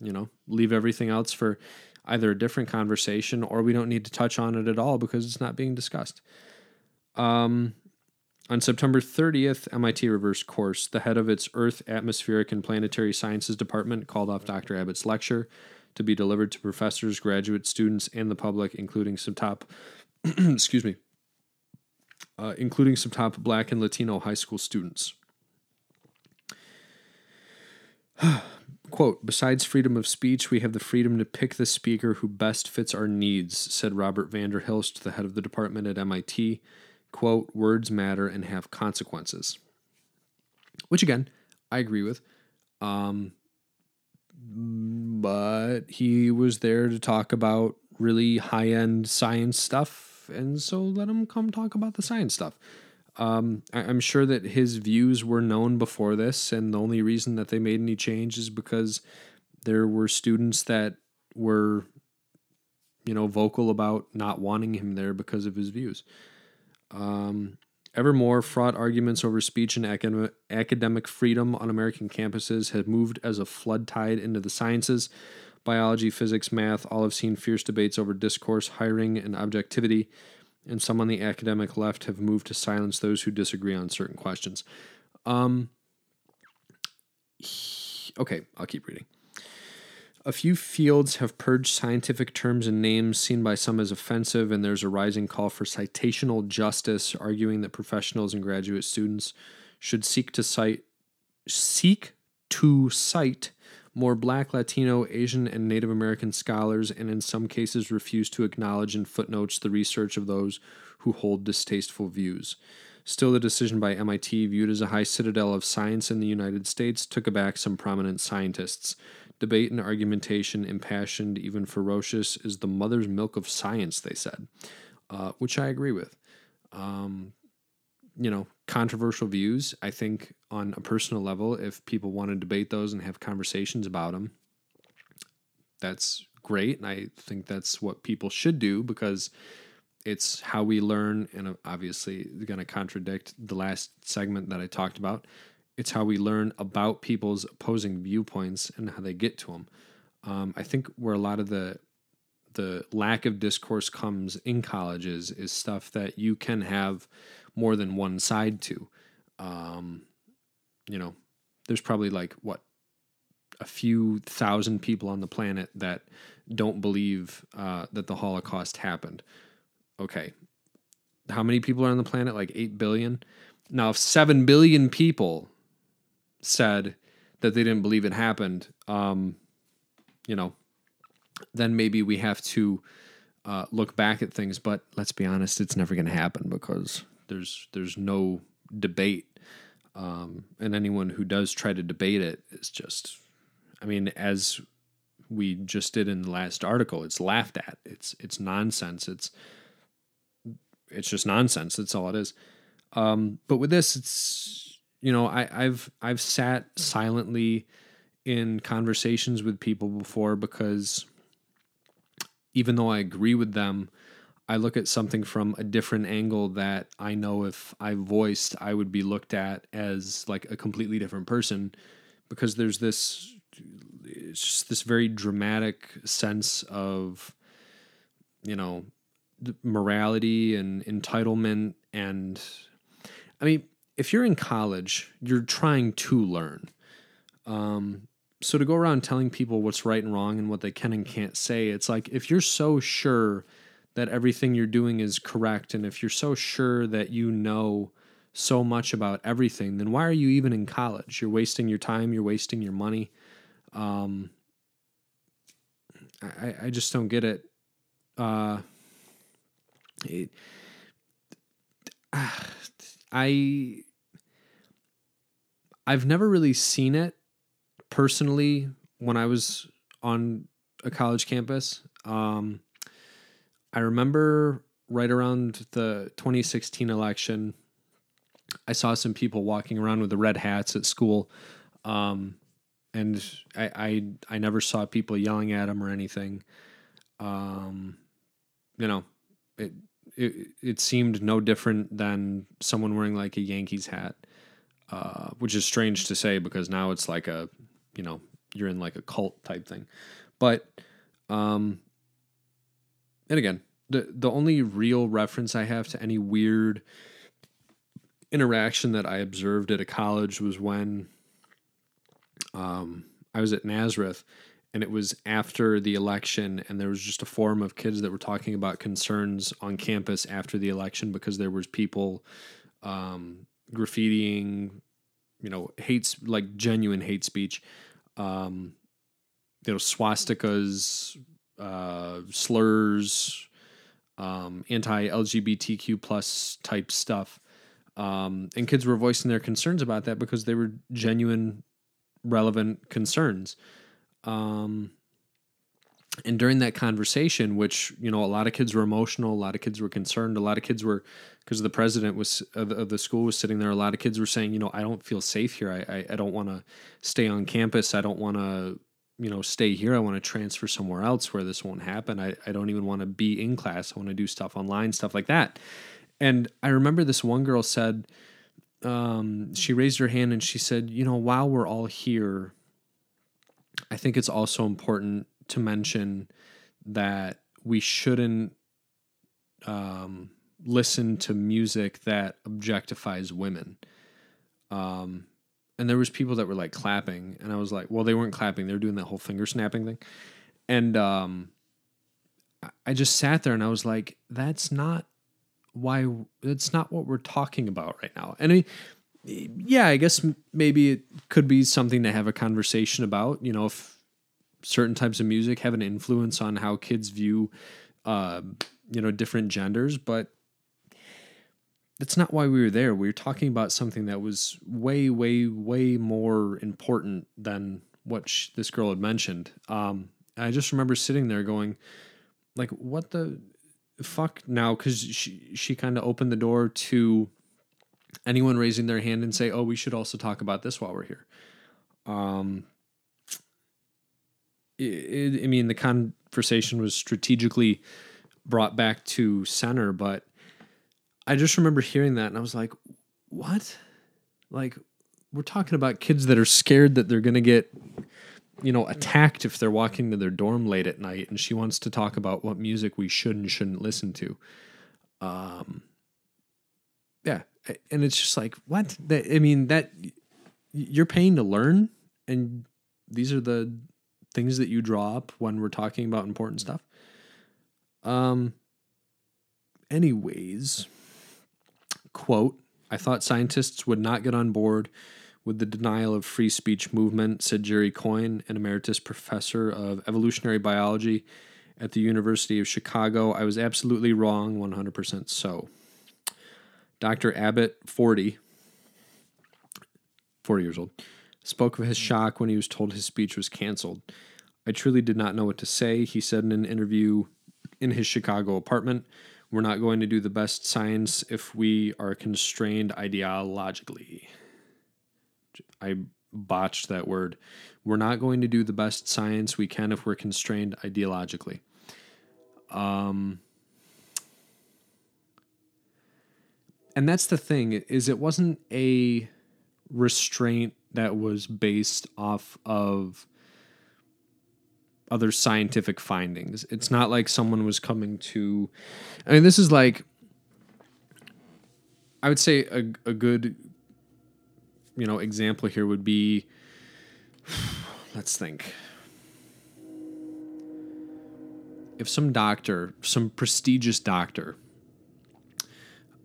you know leave everything else for either a different conversation or we don't need to touch on it at all because it's not being discussed. Um on September 30th, MIT reversed course. The head of its Earth, Atmospheric, and Planetary Sciences department called off Dr. Abbott's lecture to be delivered to professors, graduate students, and the public, including some top, excuse me, uh, including some top Black and Latino high school students. Quote, besides freedom of speech, we have the freedom to pick the speaker who best fits our needs, said Robert van der Hilst, the head of the department at MIT quote, words matter and have consequences. Which again, I agree with. Um, but he was there to talk about really high end science stuff, and so let him come talk about the science stuff. Um, I, am sure that his views were known before this, and the only reason that they made any change is because there were students that were, you know, vocal about not wanting him there because of his views. Um, ever more fraught arguments over speech and academic, freedom on American campuses have moved as a flood tide into the sciences. Biology, physics, math all have seen fierce debates over discourse, hiring, and objectivity, and some on the academic left have moved to silence those who disagree on certain questions. Um, okay, I'll keep reading. A few fields have purged scientific terms and names seen by some as offensive, and there's a rising call for citational justice, arguing that professionals and graduate students should seek to cite seek to cite more black, Latino, Asian, and Native American scholars, and in some cases refuse to acknowledge in footnotes the research of those who hold distasteful views. Still, the decision by MIT, viewed as a high citadel of science in the United States, took aback some prominent scientists. Debate and argumentation, impassioned, even ferocious, is the mother's milk of science, they said, uh, which I agree with. Um, you know, controversial views, I think on a personal level, if people want to debate those and have conversations about them, that's great. And I think that's what people should do because it's how we learn. And obviously, going to contradict the last segment that I talked about it's how we learn about people's opposing viewpoints and how they get to them. Um, I think where a lot of the the lack of discourse comes in colleges is stuff that you can have more than one side to. Um, you know, there's probably like what a few thousand people on the planet that don't believe uh, that the Holocaust happened. Okay, how many people are on the planet? Like eight billion. Now, if seven billion people said that they didn't believe it happened, um, you know, then maybe we have to uh, look back at things. But let's be honest, it's never going to happen because there's there's no debate, um, and anyone who does try to debate it is just, I mean, as we just did in the last article, it's laughed at. It's it's nonsense. It's it's just nonsense. That's all it is. Um, but with this, it's you know, I, I've I've sat silently in conversations with people before because even though I agree with them, I look at something from a different angle that I know if I voiced, I would be looked at as like a completely different person because there's this it's just this very dramatic sense of you know morality and entitlement and I mean if you're in college, you're trying to learn. Um, so to go around telling people what's right and wrong and what they can and can't say, it's like if you're so sure that everything you're doing is correct and if you're so sure that you know so much about everything, then why are you even in college? You're wasting your time, you're wasting your money. Um, I, I just don't get it. Uh, it I I've never really seen it personally when I was on a college campus. Um, I remember right around the 2016 election, I saw some people walking around with the red hats at school. Um, and I, I, I never saw people yelling at them or anything. Um, you know, it, it, it seemed no different than someone wearing like a Yankees hat, uh, which is strange to say because now it's like a, you know, you're in like a cult type thing. But, um, and again, the the only real reference I have to any weird interaction that I observed at a college was when um, I was at Nazareth and it was after the election and there was just a forum of kids that were talking about concerns on campus after the election because there was people um, graffitiing you know hates like genuine hate speech um, you know swastikas uh, slurs um, anti-lgbtq plus type stuff um, and kids were voicing their concerns about that because they were genuine relevant concerns um, and during that conversation, which you know, a lot of kids were emotional, a lot of kids were concerned, a lot of kids were because the president was of the, of the, school was sitting there. A lot of kids were saying, you know, I don't feel safe here. I I, I don't want to stay on campus. I don't want to you know stay here. I want to transfer somewhere else where this won't happen. I I don't even want to be in class. I want to do stuff online, stuff like that. And I remember this one girl said, um, she raised her hand and she said, you know, while we're all here I think it's also important to mention that we shouldn't um, listen to music that objectifies women. Um, and there was people that were like clapping, and I was like, well, they weren't clapping; they were doing that whole finger snapping thing. And um, I just sat there and I was like, that's not why. That's not what we're talking about right now. And I mean, yeah, I guess maybe it could be something to have a conversation about. You know, if certain types of music have an influence on how kids view, uh, you know, different genders, but that's not why we were there. We were talking about something that was way, way, way more important than what sh- this girl had mentioned. Um, I just remember sitting there going, like, what the fuck now? Because she she kind of opened the door to anyone raising their hand and say, "Oh, we should also talk about this while we're here." Um, it, I mean, the conversation was strategically brought back to center, but I just remember hearing that and I was like, "What?" Like, we're talking about kids that are scared that they're going to get you know attacked if they're walking to their dorm late at night and she wants to talk about what music we should and shouldn't listen to um and it's just like what? That, i mean that you're paying to learn and these are the things that you draw up when we're talking about important stuff. Um anyways quote i thought scientists would not get on board with the denial of free speech movement said jerry coyne an emeritus professor of evolutionary biology at the university of chicago. I was absolutely wrong 100% so Dr. Abbott, 40, 40 years old, spoke of his shock when he was told his speech was canceled. I truly did not know what to say, he said in an interview in his Chicago apartment. We're not going to do the best science if we are constrained ideologically. I botched that word. We're not going to do the best science we can if we're constrained ideologically. Um, and that's the thing is it wasn't a restraint that was based off of other scientific findings. It's not like someone was coming to I mean this is like I would say a, a good you know example here would be let's think if some doctor some prestigious doctor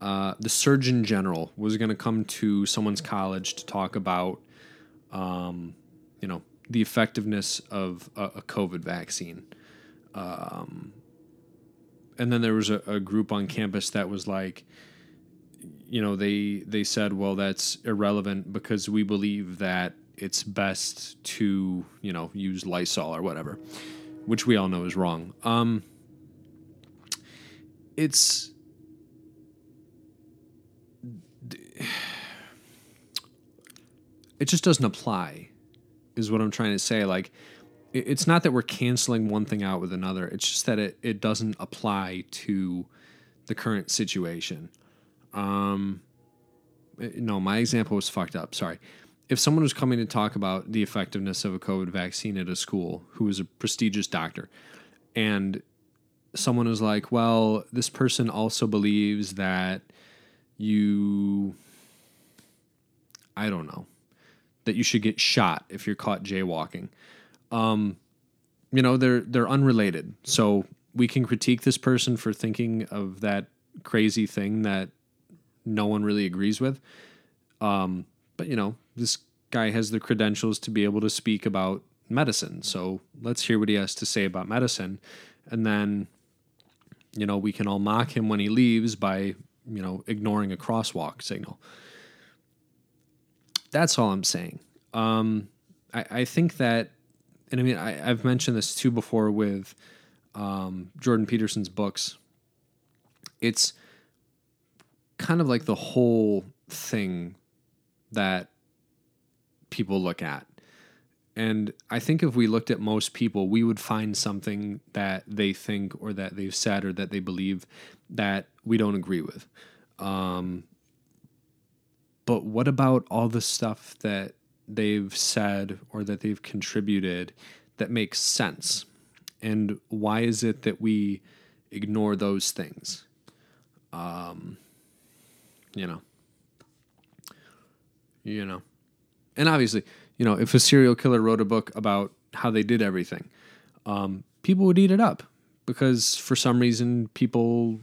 uh, the surgeon general was going to come to someone's college to talk about um, you know the effectiveness of a, a covid vaccine. Um, and then there was a, a group on campus that was like you know they they said well that's irrelevant because we believe that it's best to you know use lysol or whatever which we all know is wrong. Um it's it just doesn't apply is what i'm trying to say like it's not that we're canceling one thing out with another it's just that it, it doesn't apply to the current situation um, no, my example was fucked up. Sorry. If someone was coming to talk about the effectiveness of a COVID vaccine at a school who was a prestigious doctor, and someone was like, well, this person also believes that you, I don't know, that you should get shot if you're caught jaywalking. Um, you know, they're they're unrelated. So we can critique this person for thinking of that crazy thing that no one really agrees with. Um, but you know, this guy has the credentials to be able to speak about medicine. So let's hear what he has to say about medicine, and then you know we can all mock him when he leaves by you know ignoring a crosswalk signal. That's all I'm saying. Um, I, I think that, and I mean I, have mentioned this too before with um, Jordan Peterson's books. It's kind of like the whole thing that people look at. And I think if we looked at most people, we would find something that they think or that they've said or that they believe that we don't agree with. Um, but what about all the stuff that they've said or that they've contributed that makes sense? And why is it that we ignore those things? Um, you know. You know. And obviously, you know, if a serial killer wrote a book about how they did everything, um, people would eat it up because for some reason people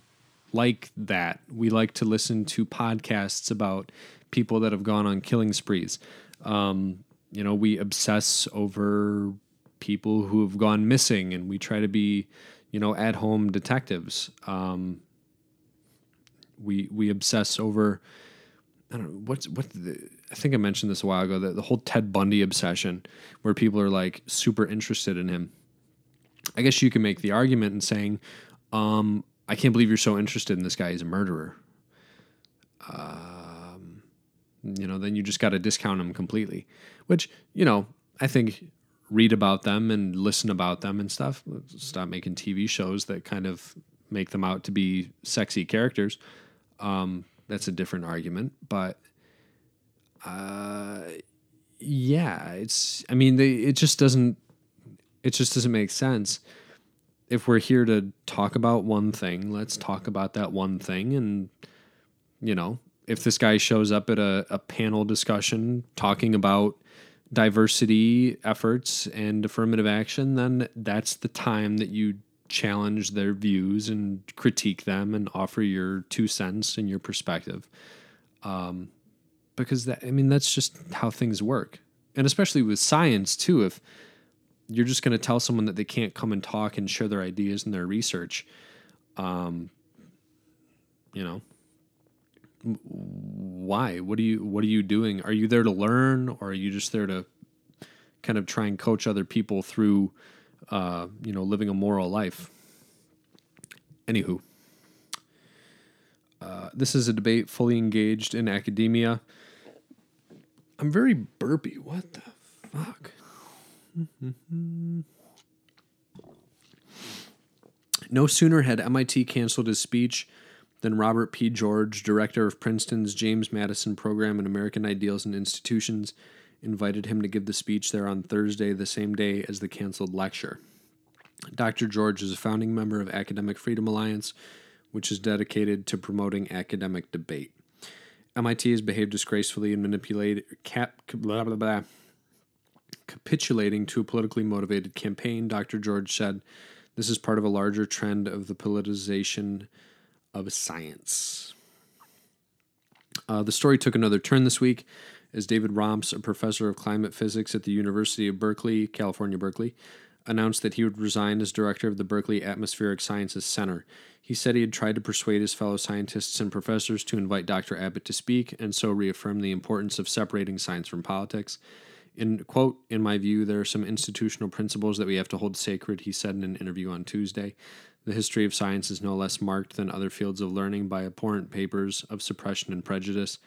like that. We like to listen to podcasts about people that have gone on killing sprees. Um, you know, we obsess over people who have gone missing and we try to be, you know, at home detectives. Um, we we obsess over. I don't know what's what. The, I think I mentioned this a while ago. The, the whole Ted Bundy obsession, where people are like super interested in him. I guess you can make the argument in saying, um, "I can't believe you're so interested in this guy. He's a murderer." Um, you know, then you just got to discount him completely. Which you know, I think read about them and listen about them and stuff. Stop making TV shows that kind of make them out to be sexy characters. Um, that's a different argument, but uh, yeah, it's. I mean, they, it just doesn't. It just doesn't make sense. If we're here to talk about one thing, let's talk about that one thing. And you know, if this guy shows up at a, a panel discussion talking about diversity efforts and affirmative action, then that's the time that you challenge their views and critique them and offer your two cents and your perspective. Um, because that, I mean, that's just how things work. And especially with science, too, if you're just going to tell someone that they can't come and talk and share their ideas and their research, um, you know, why? What are you, what are you doing? Are you there to learn or are you just there to kind of try and coach other people through, uh, you know, living a moral life. Anywho, uh, this is a debate fully engaged in academia. I'm very burpy. What the fuck? No sooner had MIT canceled his speech than Robert P. George, director of Princeton's James Madison Program in American Ideals and Institutions, invited him to give the speech there on Thursday, the same day as the canceled lecture. Dr. George is a founding member of Academic Freedom Alliance, which is dedicated to promoting academic debate. MIT has behaved disgracefully and manipulated cap, blah, blah, blah, capitulating to a politically motivated campaign, Dr. George said. This is part of a larger trend of the politicization of science. Uh, the story took another turn this week as David Romps, a professor of climate physics at the University of Berkeley, California, Berkeley, announced that he would resign as director of the Berkeley Atmospheric Sciences Center. He said he had tried to persuade his fellow scientists and professors to invite Dr. Abbott to speak and so reaffirm the importance of separating science from politics. In quote, in my view, there are some institutional principles that we have to hold sacred, he said in an interview on Tuesday. The history of science is no less marked than other fields of learning by abhorrent papers of suppression and prejudice.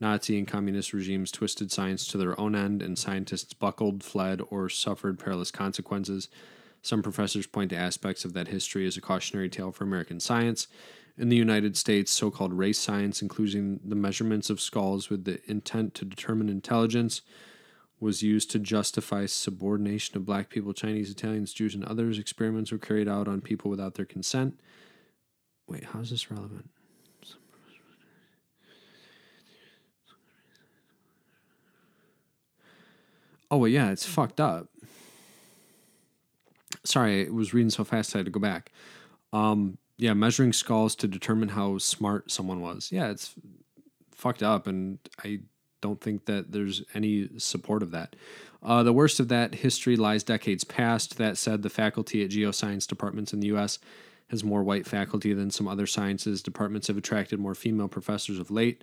Nazi and communist regimes twisted science to their own end, and scientists buckled, fled, or suffered perilous consequences. Some professors point to aspects of that history as a cautionary tale for American science. In the United States, so called race science, including the measurements of skulls with the intent to determine intelligence, was used to justify subordination of black people, Chinese, Italians, Jews, and others. Experiments were carried out on people without their consent. Wait, how is this relevant? Oh, well, yeah, it's fucked up. Sorry, I was reading so fast I had to go back. Um, yeah, measuring skulls to determine how smart someone was. Yeah, it's fucked up, and I don't think that there's any support of that. Uh, the worst of that history lies decades past. That said, the faculty at geoscience departments in the U.S. has more white faculty than some other sciences. Departments have attracted more female professors of late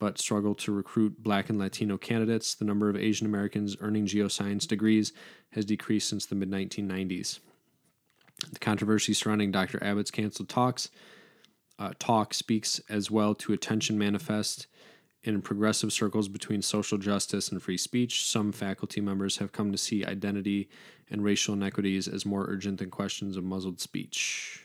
but struggle to recruit black and Latino candidates. The number of Asian Americans earning geoscience degrees has decreased since the mid 1990s. The controversy surrounding Dr. Abbott's canceled talks uh, talk speaks as well to attention manifest in progressive circles between social justice and free speech. Some faculty members have come to see identity and racial inequities as more urgent than questions of muzzled speech.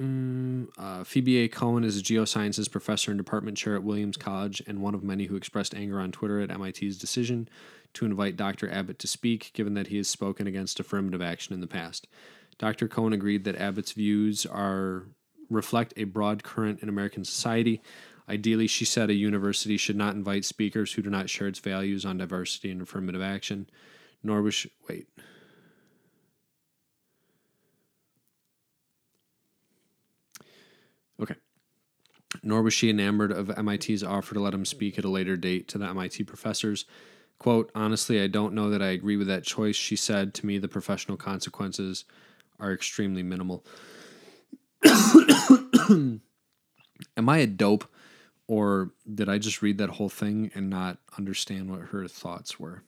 Mm, uh, Phoebe A. Cohen is a geosciences professor and department chair at Williams College and one of many who expressed anger on Twitter at MIT's decision to invite Dr. Abbott to speak, given that he has spoken against affirmative action in the past. Dr. Cohen agreed that Abbott's views are reflect a broad current in American society. Ideally, she said a university should not invite speakers who do not share its values on diversity and affirmative action, nor was she, wait. Okay. Nor was she enamored of MIT's offer to let him speak at a later date to the MIT professors. Quote, honestly, I don't know that I agree with that choice. She said, to me, the professional consequences are extremely minimal. Am I a dope, or did I just read that whole thing and not understand what her thoughts were?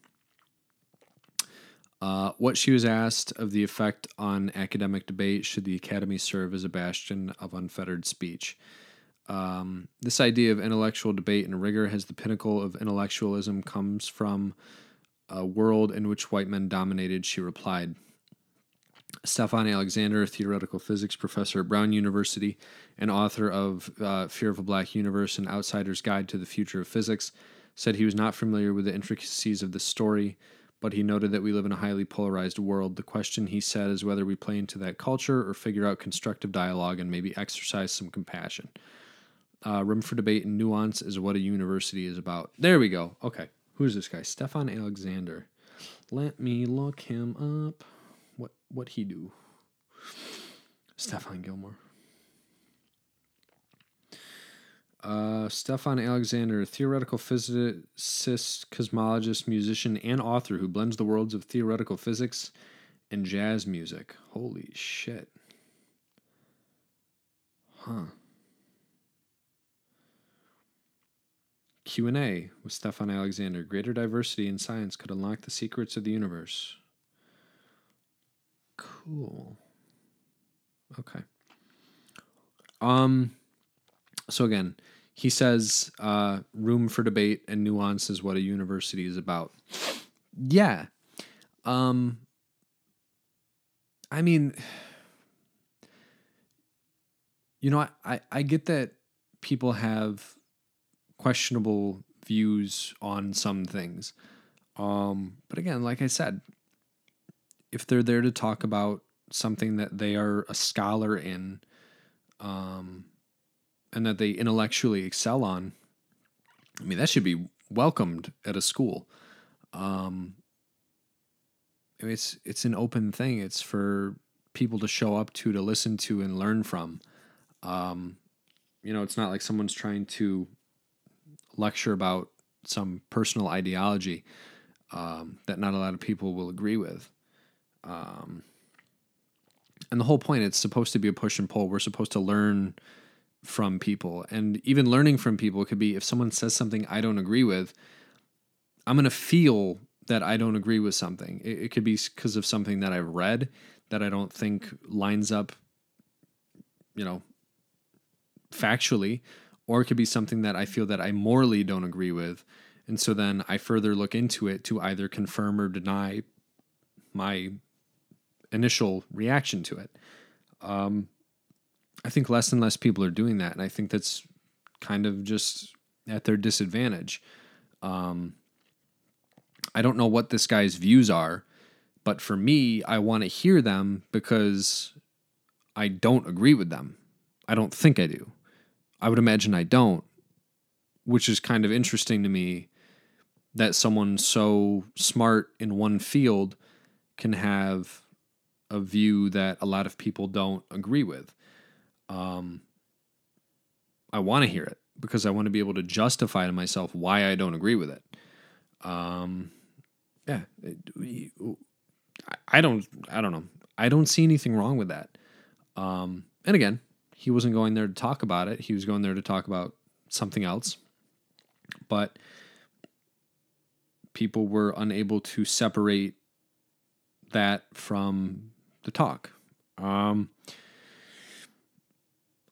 Uh, what she was asked of the effect on academic debate should the academy serve as a bastion of unfettered speech. Um, this idea of intellectual debate and rigor has the pinnacle of intellectualism comes from a world in which white men dominated, she replied. Stephon Alexander, theoretical physics professor at Brown University and author of uh, Fear of a Black Universe and Outsider's Guide to the Future of Physics, said he was not familiar with the intricacies of the story but he noted that we live in a highly polarized world. The question, he said, is whether we play into that culture or figure out constructive dialogue and maybe exercise some compassion. Uh, room for debate and nuance is what a university is about. There we go. Okay. Who's this guy? Stephon Alexander. Let me look him up. What he do? Stefan Gilmore. Uh, Stephon Alexander, theoretical physicist, cosmologist, musician, and author who blends the worlds of theoretical physics and jazz music. Holy shit. Huh. Q&A with Stephon Alexander. Greater diversity in science could unlock the secrets of the universe. Cool. Okay. Um so again, he says, uh, "Room for debate and nuance is what a university is about." Yeah, um, I mean, you know, I, I, I get that people have questionable views on some things. Um, but again, like I said, if they're there to talk about something that they are a scholar in, um, and that they intellectually excel on, I mean, that should be welcomed at a school. Um, it's it's an open thing. It's for people to show up to, to listen to, and learn from. Um, you know, it's not like someone's trying to lecture about some personal ideology um, that not a lot of people will agree with. Um, and the whole point, it's supposed to be a push and pull. We're supposed to learn from people. And even learning from people could be if someone says something I don't agree with, I'm going to feel that I don't agree with something. It, it could be because of something that I've read that I don't think lines up, you know, factually, or it could be something that I feel that I morally don't agree with. And so then I further look into it to either confirm or deny my initial reaction to it. Um, I think less and less people are doing that. And I think that's kind of just at their disadvantage. Um, I don't know what this guy's views are, but for me, I want to hear them because I don't agree with them. I don't think I do. I would imagine I don't, which is kind of interesting to me that someone so smart in one field can have a view that a lot of people don't agree with. Um, I want to hear it because I want to be able to justify to myself why I don't agree with it. Um, yeah, I don't, I don't know. I don't see anything wrong with that. Um, and again, he wasn't going there to talk about it. He was going there to talk about something else. But people were unable to separate that from the talk. Um,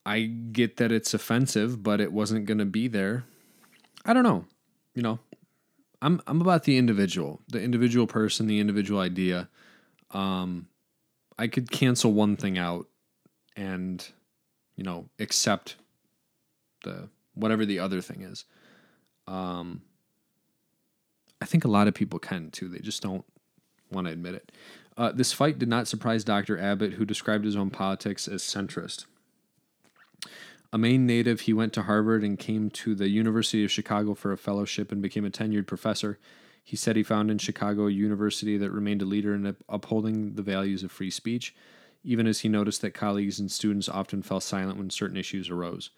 I get that it's offensive, but it wasn't going to be there. I don't know. You know, I'm I'm about the individual, the individual person, the individual idea. Um, I could cancel one thing out and you know, accept the whatever the other thing is. Um, I think a lot of people can too. They just don't want to admit it. Uh, this fight did not surprise Dr. Abbot, who described his own politics as centrist. A Maine native, he went to Harvard and came to the University of Chicago for a fellowship and became a tenured professor. He said he found in Chicago a university that remained a leader in upholding the values of free speech even as he noticed that colleagues and students often fell silent when certain issues arose.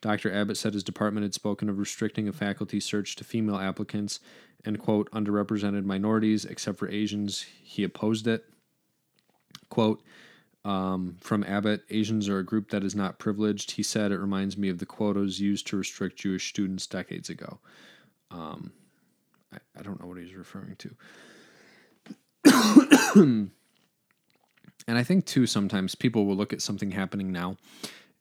Dr. Abbot said his department had spoken of restricting a faculty search to female applicants and, quote, underrepresented minorities except for Asians. He opposed it. Quote, um, from Abbot, Asians are a group that is not privileged. He said it reminds me of the quotas used to restrict Jewish students decades ago. Um, I, I don't know what he's referring to. And I think too sometimes people will look at something happening now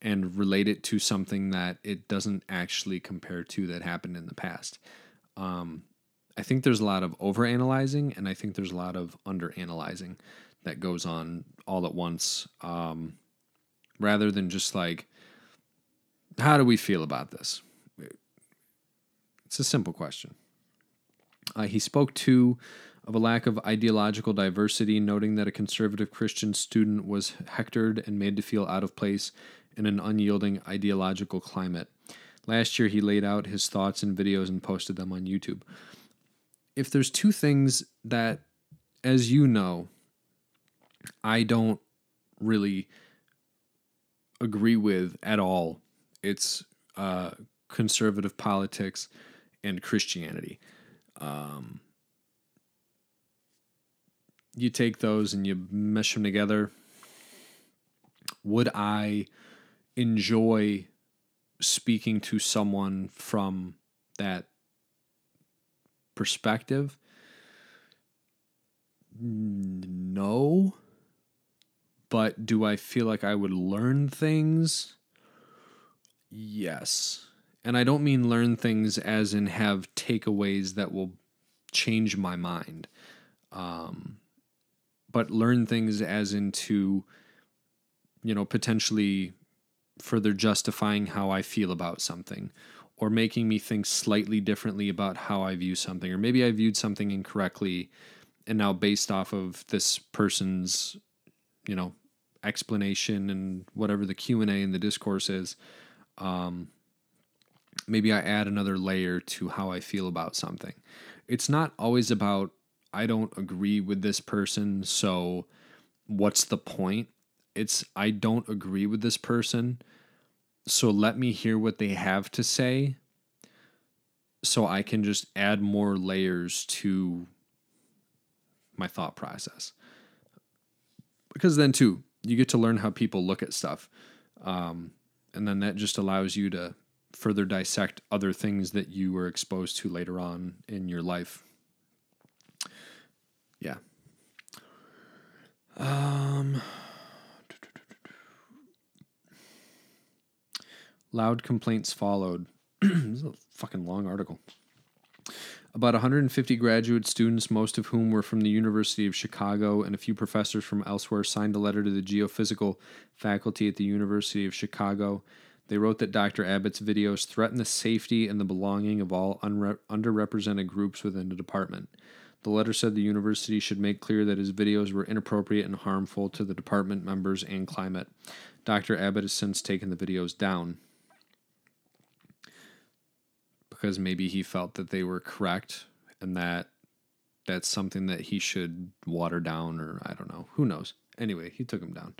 and relate it to something that it doesn't actually compare to that happened in the past. Um, I think there's a lot of overanalyzing and I think there's a lot of underanalyzing that goes on all at once um, rather than just like, how do we feel about this? It's a simple question. Uh, he spoke to of a lack of ideological diversity, noting that a conservative Christian student was hectored and made to feel out of place in an unyielding ideological climate. Last year, he laid out his thoughts in videos and posted them on YouTube. If there's two things that, as you know, I don't really agree with at all, it's uh, conservative politics and Christianity. Um, you take those and you mesh them together, would I enjoy speaking to someone from that perspective? No. But do I feel like I would learn things? Yes. And I don't mean learn things as in have takeaways that will change my mind. Um, but learn things as into, you know, potentially further justifying how I feel about something or making me think slightly differently about how I view something. Or maybe I viewed something incorrectly and now based off of this person's, you know, explanation and whatever the Q&A and the discourse is, um, maybe I add another layer to how I feel about something. It's not always about I don't agree with this person, so what's the point? It's I don't agree with this person, so let me hear what they have to say so I can just add more layers to my thought process. Because then, too, you get to learn how people look at stuff. Um, and then that just allows you to further dissect other things that you were exposed to later on in your life. Yeah. Um, loud complaints followed. this is a fucking long article. About 150 graduate students, most of whom were from the University of Chicago, and a few professors from elsewhere, signed a letter to the geophysical faculty at the University of Chicago. They wrote that Dr. Abbot's videos threaten the safety and the belonging of all unre- underrepresented groups within the department. The letter said the university should make clear that his videos were inappropriate and harmful to the department members and climate. Dr. Abbot has since taken the videos down because maybe he felt that they were correct and that that's something that he should water down or I don't know. Who knows? Anyway, he took them down.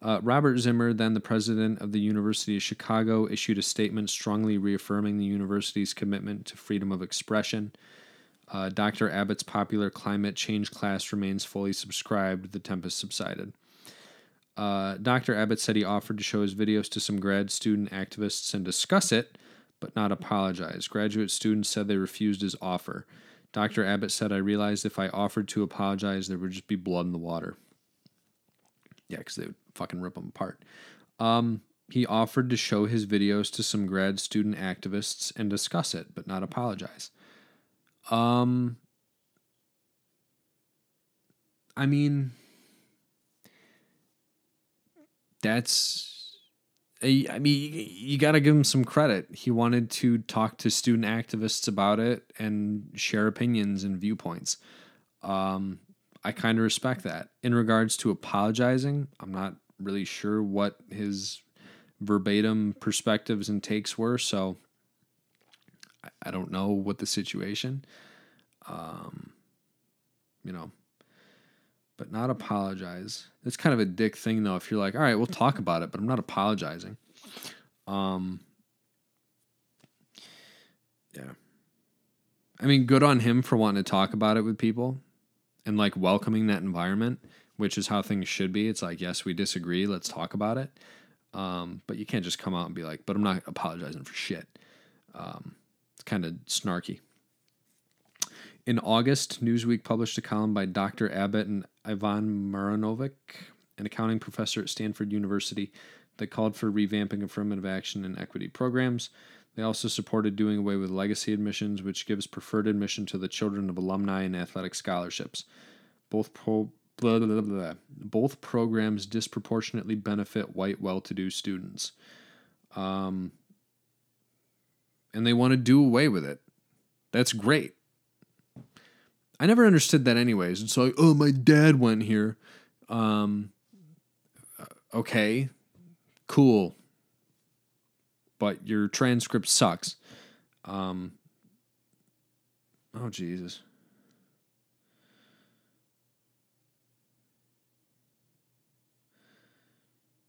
Uh, Robert Zimmer, then the president of the University of Chicago, issued a statement strongly reaffirming the university's commitment to freedom of expression. Uh, Dr. Abbot's popular climate change class remains fully subscribed. The tempest subsided. Uh, Dr. Abbot said he offered to show his videos to some grad student activists and discuss it, but not apologize. Graduate students said they refused his offer. Dr. Abbot said, I realized if I offered to apologize, there would just be blood in the water. Yeah, because they would fucking rip them apart. Um, he offered to show his videos to some grad student activists and discuss it, but not apologize. Um, I mean, that's I mean, you got to give him some credit. He wanted to talk to student activists about it and share opinions and viewpoints. Um, I kind of respect that. In regards to apologizing, I'm not really sure what his verbatim perspectives and takes were, so I don't know what the situation. Um, you know, but not apologize. It's kind of a dick thing, though. If you're like, all right, we'll talk about it, but I'm not apologizing. Um, yeah. I mean, good on him for wanting to talk about it with people and like welcoming that environment, which is how things should be. It's like, yes, we disagree. Let's talk about it. Um, but you can't just come out and be like, but I'm not apologizing for shit. Um, it's kind of snarky. In August, Newsweek published a column by Dr. Abbot and Ivan Marinovic, an accounting professor at Stanford University, that called for revamping affirmative action and equity programs. They also supported doing away with legacy admissions, which gives preferred admission to the children of alumni and athletic scholarships. Both pro- blah, blah, blah, both programs disproportionately benefit white, well-to-do students, um, and they want to do away with it. That's great. I never understood that anyways. It's like, oh, my dad went here. Um, okay, cool. But your transcript sucks. Um, oh, Jesus.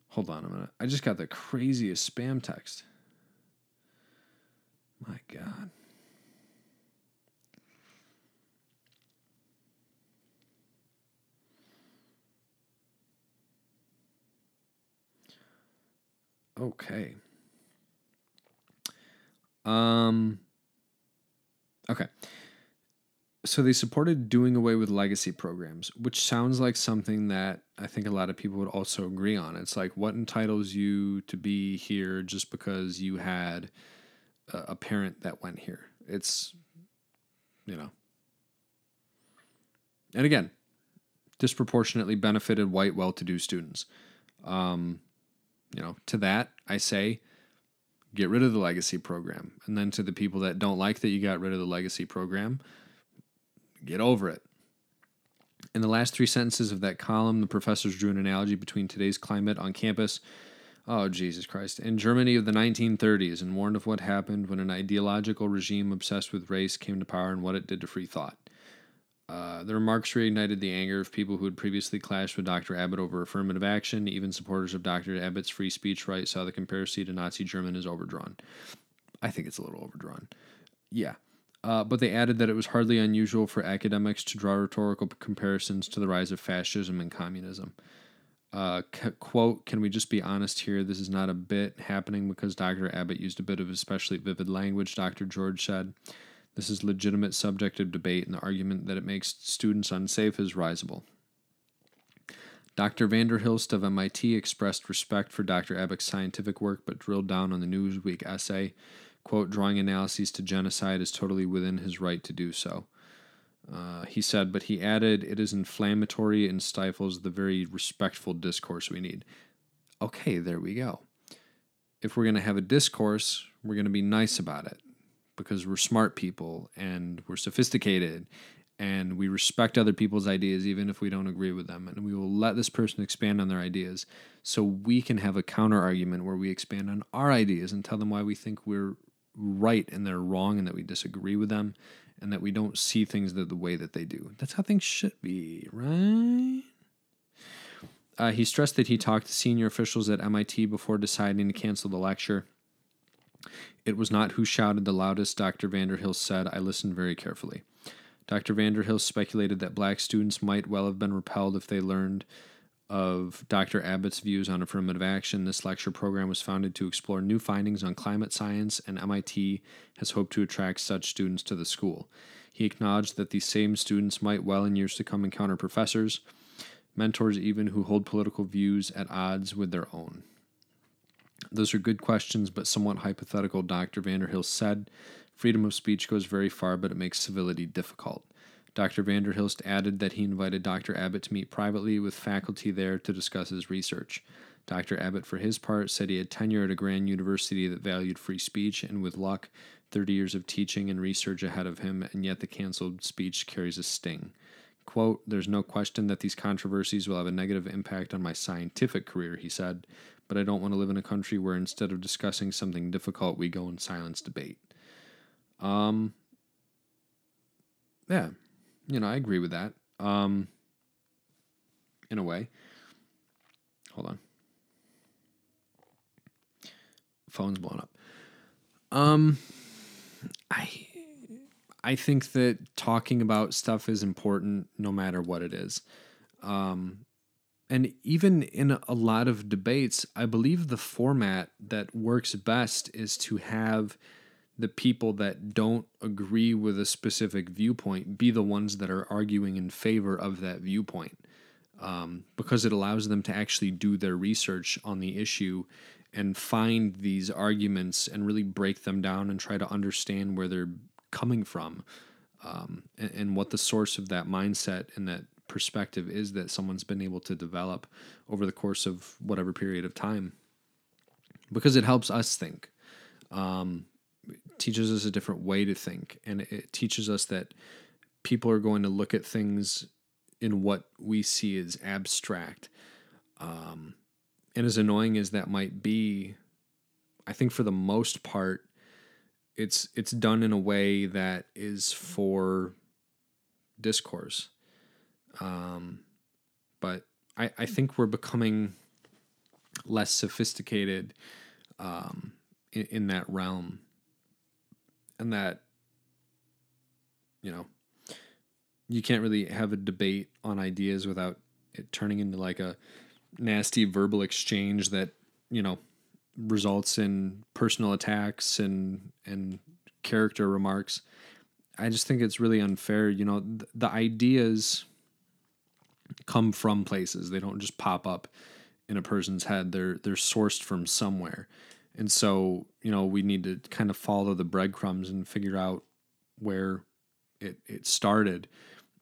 Hold on a minute. I just got the craziest spam text. My God. Okay. Um Okay. So they supported doing away with legacy programs, which sounds like something that I think a lot of people would also agree on. It's like what entitles you to be here just because you had a, parent that went here. It's, you know. And again, disproportionately benefited white, well to do students. Um, you know, to that, I say, get rid of the legacy program. And then to the people that don't like that you got rid of the legacy program, get over it. In the last three sentences of that column, the professors drew an analogy between today's climate on campus, oh, Jesus Christ, and Germany of the 1930s and warned of what happened when an ideological regime obsessed with race came to power and what it did to free thought. Uh, the remarks reignited the anger of people who had previously clashed with Dr. Abbot over affirmative action. Even supporters of Dr. Abbot's free speech right saw the comparison to Nazi German as overdrawn. I think it's a little overdrawn. Yeah. Uh, but they added that it was hardly unusual for academics to draw rhetorical comparisons to the rise of fascism and communism. Uh, c- quote, can we just be honest here? This is not a bit happening because Dr. Abbot used a bit of especially vivid language, Dr. George said. This is legitimate subject of debate, and the argument that it makes students unsafe is risible. Dr. van der Hilst of MIT expressed respect for Dr. Abbot's scientific work, but drilled down on the Newsweek essay, quote, drawing analyses to genocide is totally within his right to do so. Uh, he said, but he added, it is inflammatory and stifles the very respectful discourse we need. Okay, there we go. If we're going to have a discourse, we're going to be nice about it because we're smart people and we're sophisticated and we respect other people's ideas even if we don't agree with them. And we will let this person expand on their ideas so we can have a counter argument where we expand on our ideas and tell them why we think we're right and they're wrong and that we disagree with them and that we don't see things the, the way that they do. That's how things should be right? Uh, he stressed that he talked to senior officials at mit before deciding to cancel the lecture it was not who shouted the loudest, Dr. Vanderhill said. I listened very carefully. Dr. Vanderhill speculated that black students might well have been repelled if they learned of Dr. Abbot's views on affirmative action. This lecture program was founded to explore new findings on climate science, and MIT has hoped to attract such students to the school. He acknowledged that these same students might well in years to come encounter professors, mentors even, who hold political views at odds with their own. Those are good questions, but somewhat hypothetical, Dr. Vanderhill said. Freedom of speech goes very far, but it makes civility difficult. Dr. van der Hilst added that he invited Dr. Abbot to meet privately with faculty there to discuss his research. Dr. Abbot, for his part, said he had tenure at a grand university that valued free speech, and with luck, 30 years of teaching and research ahead of him, and yet the canceled speech carries a sting. Quote, There's no question that these controversies will have a negative impact on my scientific career, he said, but I don't want to live in a country where instead of discussing something difficult, we go in silence debate. Um, yeah, you know, I agree with that. Um, in a way. Hold on. Phone's blown up. Um, I I think that talking about stuff is important no matter what it is. Um, and even in a lot of debates, I believe the format that works best is to have the people that don't agree with a specific viewpoint be the ones that are arguing in favor of that viewpoint. Um, because it allows them to actually do their research on the issue and find these arguments and really break them down and try to understand where they're coming from um, and, and, what the source of that mindset and that perspective is that someone's been able to develop over the course of whatever period of time. Because it helps us think. Um, teaches us a different way to think. And it teaches us that people are going to look at things in what we see as abstract. Um, and as annoying as that might be i think for the most part it's it's done in a way that is for discourse um, but I, I think we're becoming less sophisticated um, in, in that realm. And that, you know, you can't really have a debate on ideas without it turning into like a nasty verbal exchange that, you know, results in personal attacks and and character remarks. I just think it's really unfair. You know, th- the ideas come from places. They don't just pop up in a person's head. They're they're sourced from somewhere. And so, you know, we need to kind of follow the breadcrumbs and figure out where it, it started.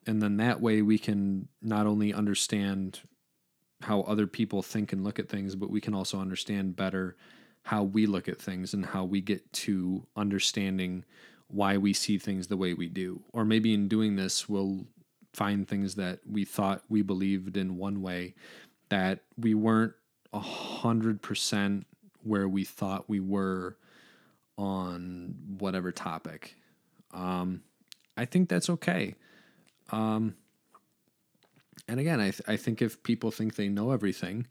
And then that way we can not only understand how other people think and look at things, but we can also understand better how we look at things and how we get to understanding why we see things the way we do. Or maybe in doing this, we'll find things that we thought we believed in one way that we weren't a hundred percent where we thought we were on whatever topic. Um, I think that's okay. Um, and again, I, th- I think if people think they know everything,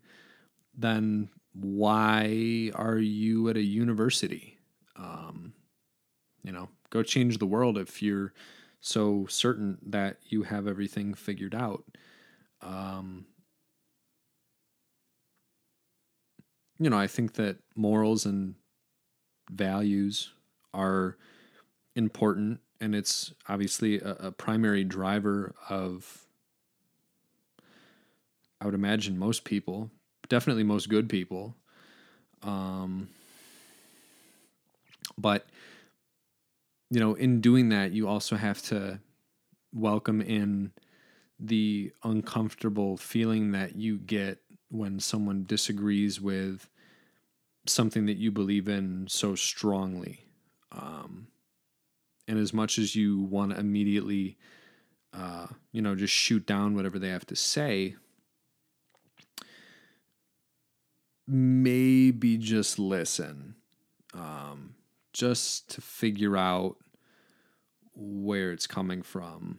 then why are you at a university? Um, you know, go change the world if you're so certain that you have everything figured out. Um, you know, I think that morals and values are important, and it's obviously a, a primary driver of, I would imagine, most people, definitely most good people. Um, but, you know, in doing that, you also have to welcome in the uncomfortable feeling that you get when someone disagrees with something that you believe in so strongly. Um, and as much as you want to immediately, uh, you know, just shoot down whatever they have to say, maybe just listen, um, just to figure out where it's coming from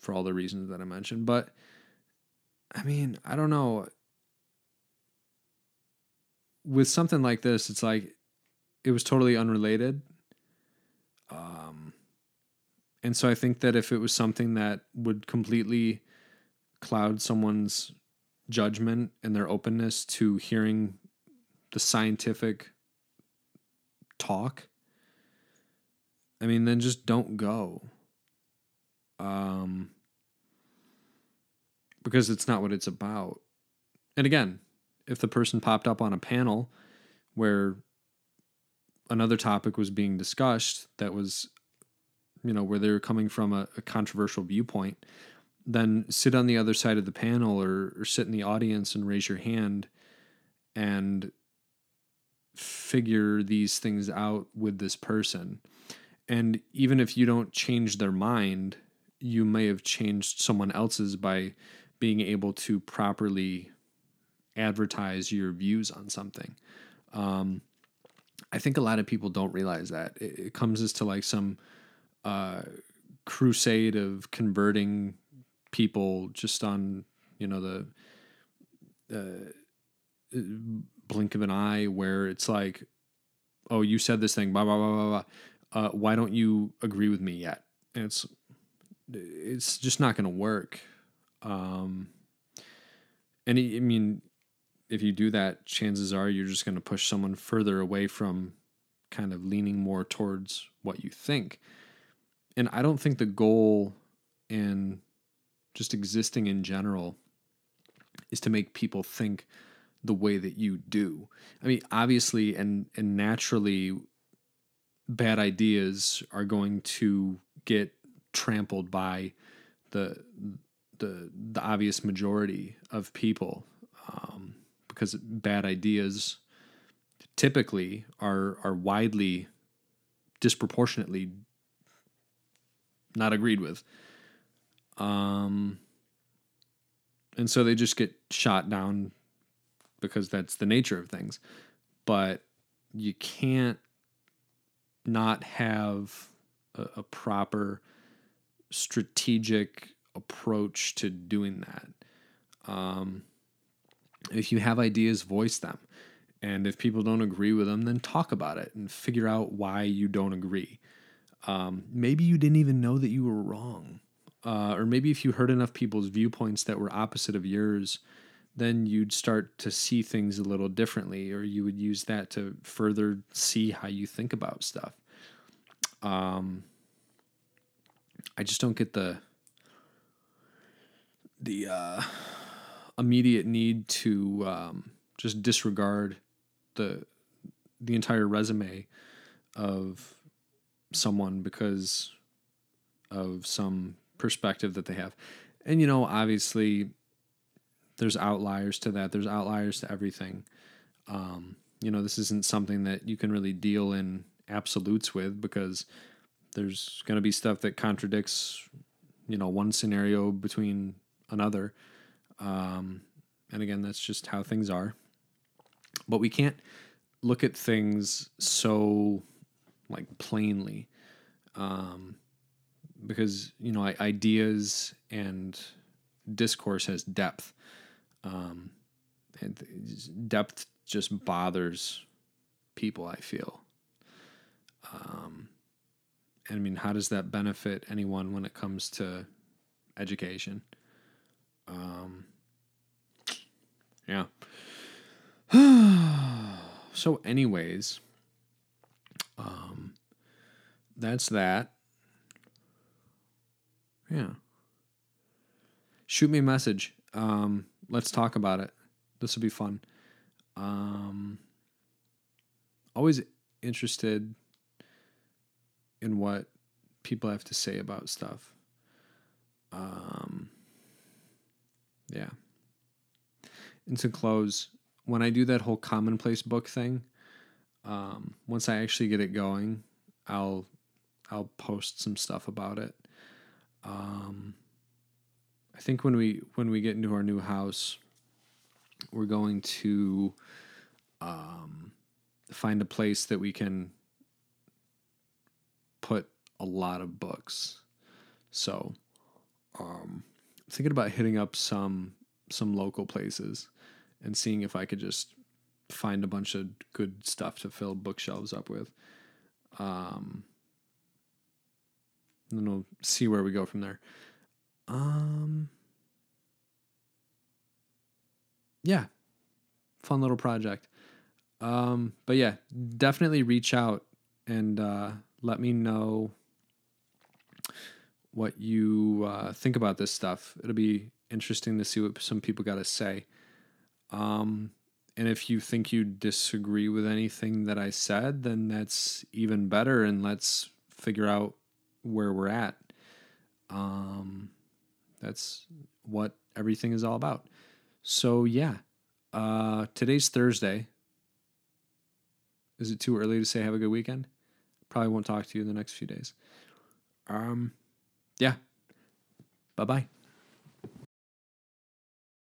for all the reasons that I mentioned. But I mean, I don't know. With something like this, it's like it was totally unrelated. Um, and so I think that if it was something that would completely cloud someone's judgment and their openness to hearing the scientific talk, I mean, then just don't go. Um, because it's not what it's about. And again, if the person popped up on a panel where another topic was being discussed that was, you know, where they were coming from a, a controversial viewpoint, then sit on the other side of the panel or, or sit in the audience and raise your hand and figure these things out with this person. And even if you don't change their mind, you may have changed someone else's by being able to properly advertise your views on something. Um, I think a lot of people don't realize that it, it comes as to like some uh, crusade of converting people just on you know the uh, blink of an eye, where it's like, oh, you said this thing, blah blah blah blah blah. Uh, why don't you agree with me yet? And it's it's just not going to work. Um, and I mean, if you do that, chances are you're just going to push someone further away from kind of leaning more towards what you think. And I don't think the goal in just existing in general is to make people think the way that you do. I mean, obviously and and naturally bad ideas are going to get trampled by the the the obvious majority of people um, because bad ideas typically are are widely disproportionately not agreed with um and so they just get shot down because that's the nature of things but you can't not have a, a proper strategic approach to doing that. Um, if you have ideas, voice them. And if people don't agree with them, then talk about it and figure out why you don't agree. Um, maybe you didn't even know that you were wrong. Uh, or maybe if you heard enough people's viewpoints that were opposite of yours, then you'd start to see things a little differently, or you would use that to further see how you think about stuff. Um, I just don't get the the uh, immediate need to um, just disregard the the entire resume of someone because of some perspective that they have. And you know, obviously there's outliers to that. There's outliers to everything. Um, you know, this isn't something that you can really deal in absolutes with because there's going to be stuff that contradicts, you know, one scenario between another. Um, and again, that's just how things are. But we can't look at things so like plainly um, because you know ideas and discourse has depth um, depth just bothers people i feel. Um, i mean how does that benefit anyone when it comes to education? Um, yeah. So anyways um, that's that. Yeah. Shoot me a message. Um, let's talk about it. This will be fun. Um, always interested in what people have to say about stuff. Um, yeah. And to close when I do that whole commonplace book thing, um, once I actually get it going, I'll I'll post some stuff about it. Um, I think when we when we get into our new house, we're going to um, find a place that we can put a lot of books. So, um, I'm thinking about hitting up some some local places and seeing if I could just find a bunch of good stuff to fill bookshelves up with. Um, and then we'll see where we go from there. Um, yeah, fun little project. Um, but yeah, definitely reach out and uh, let me know what you uh, think about this stuff. It'll be interesting to see what some people got to say. Um, and if you think you disagree with anything that I said, then that's even better. And let's figure out where we're at. Um, that's what everything is all about. So, yeah, uh, today's Thursday. Is it too early to say have a good weekend? Probably won't talk to you in the next few days. Um, yeah. Bye bye.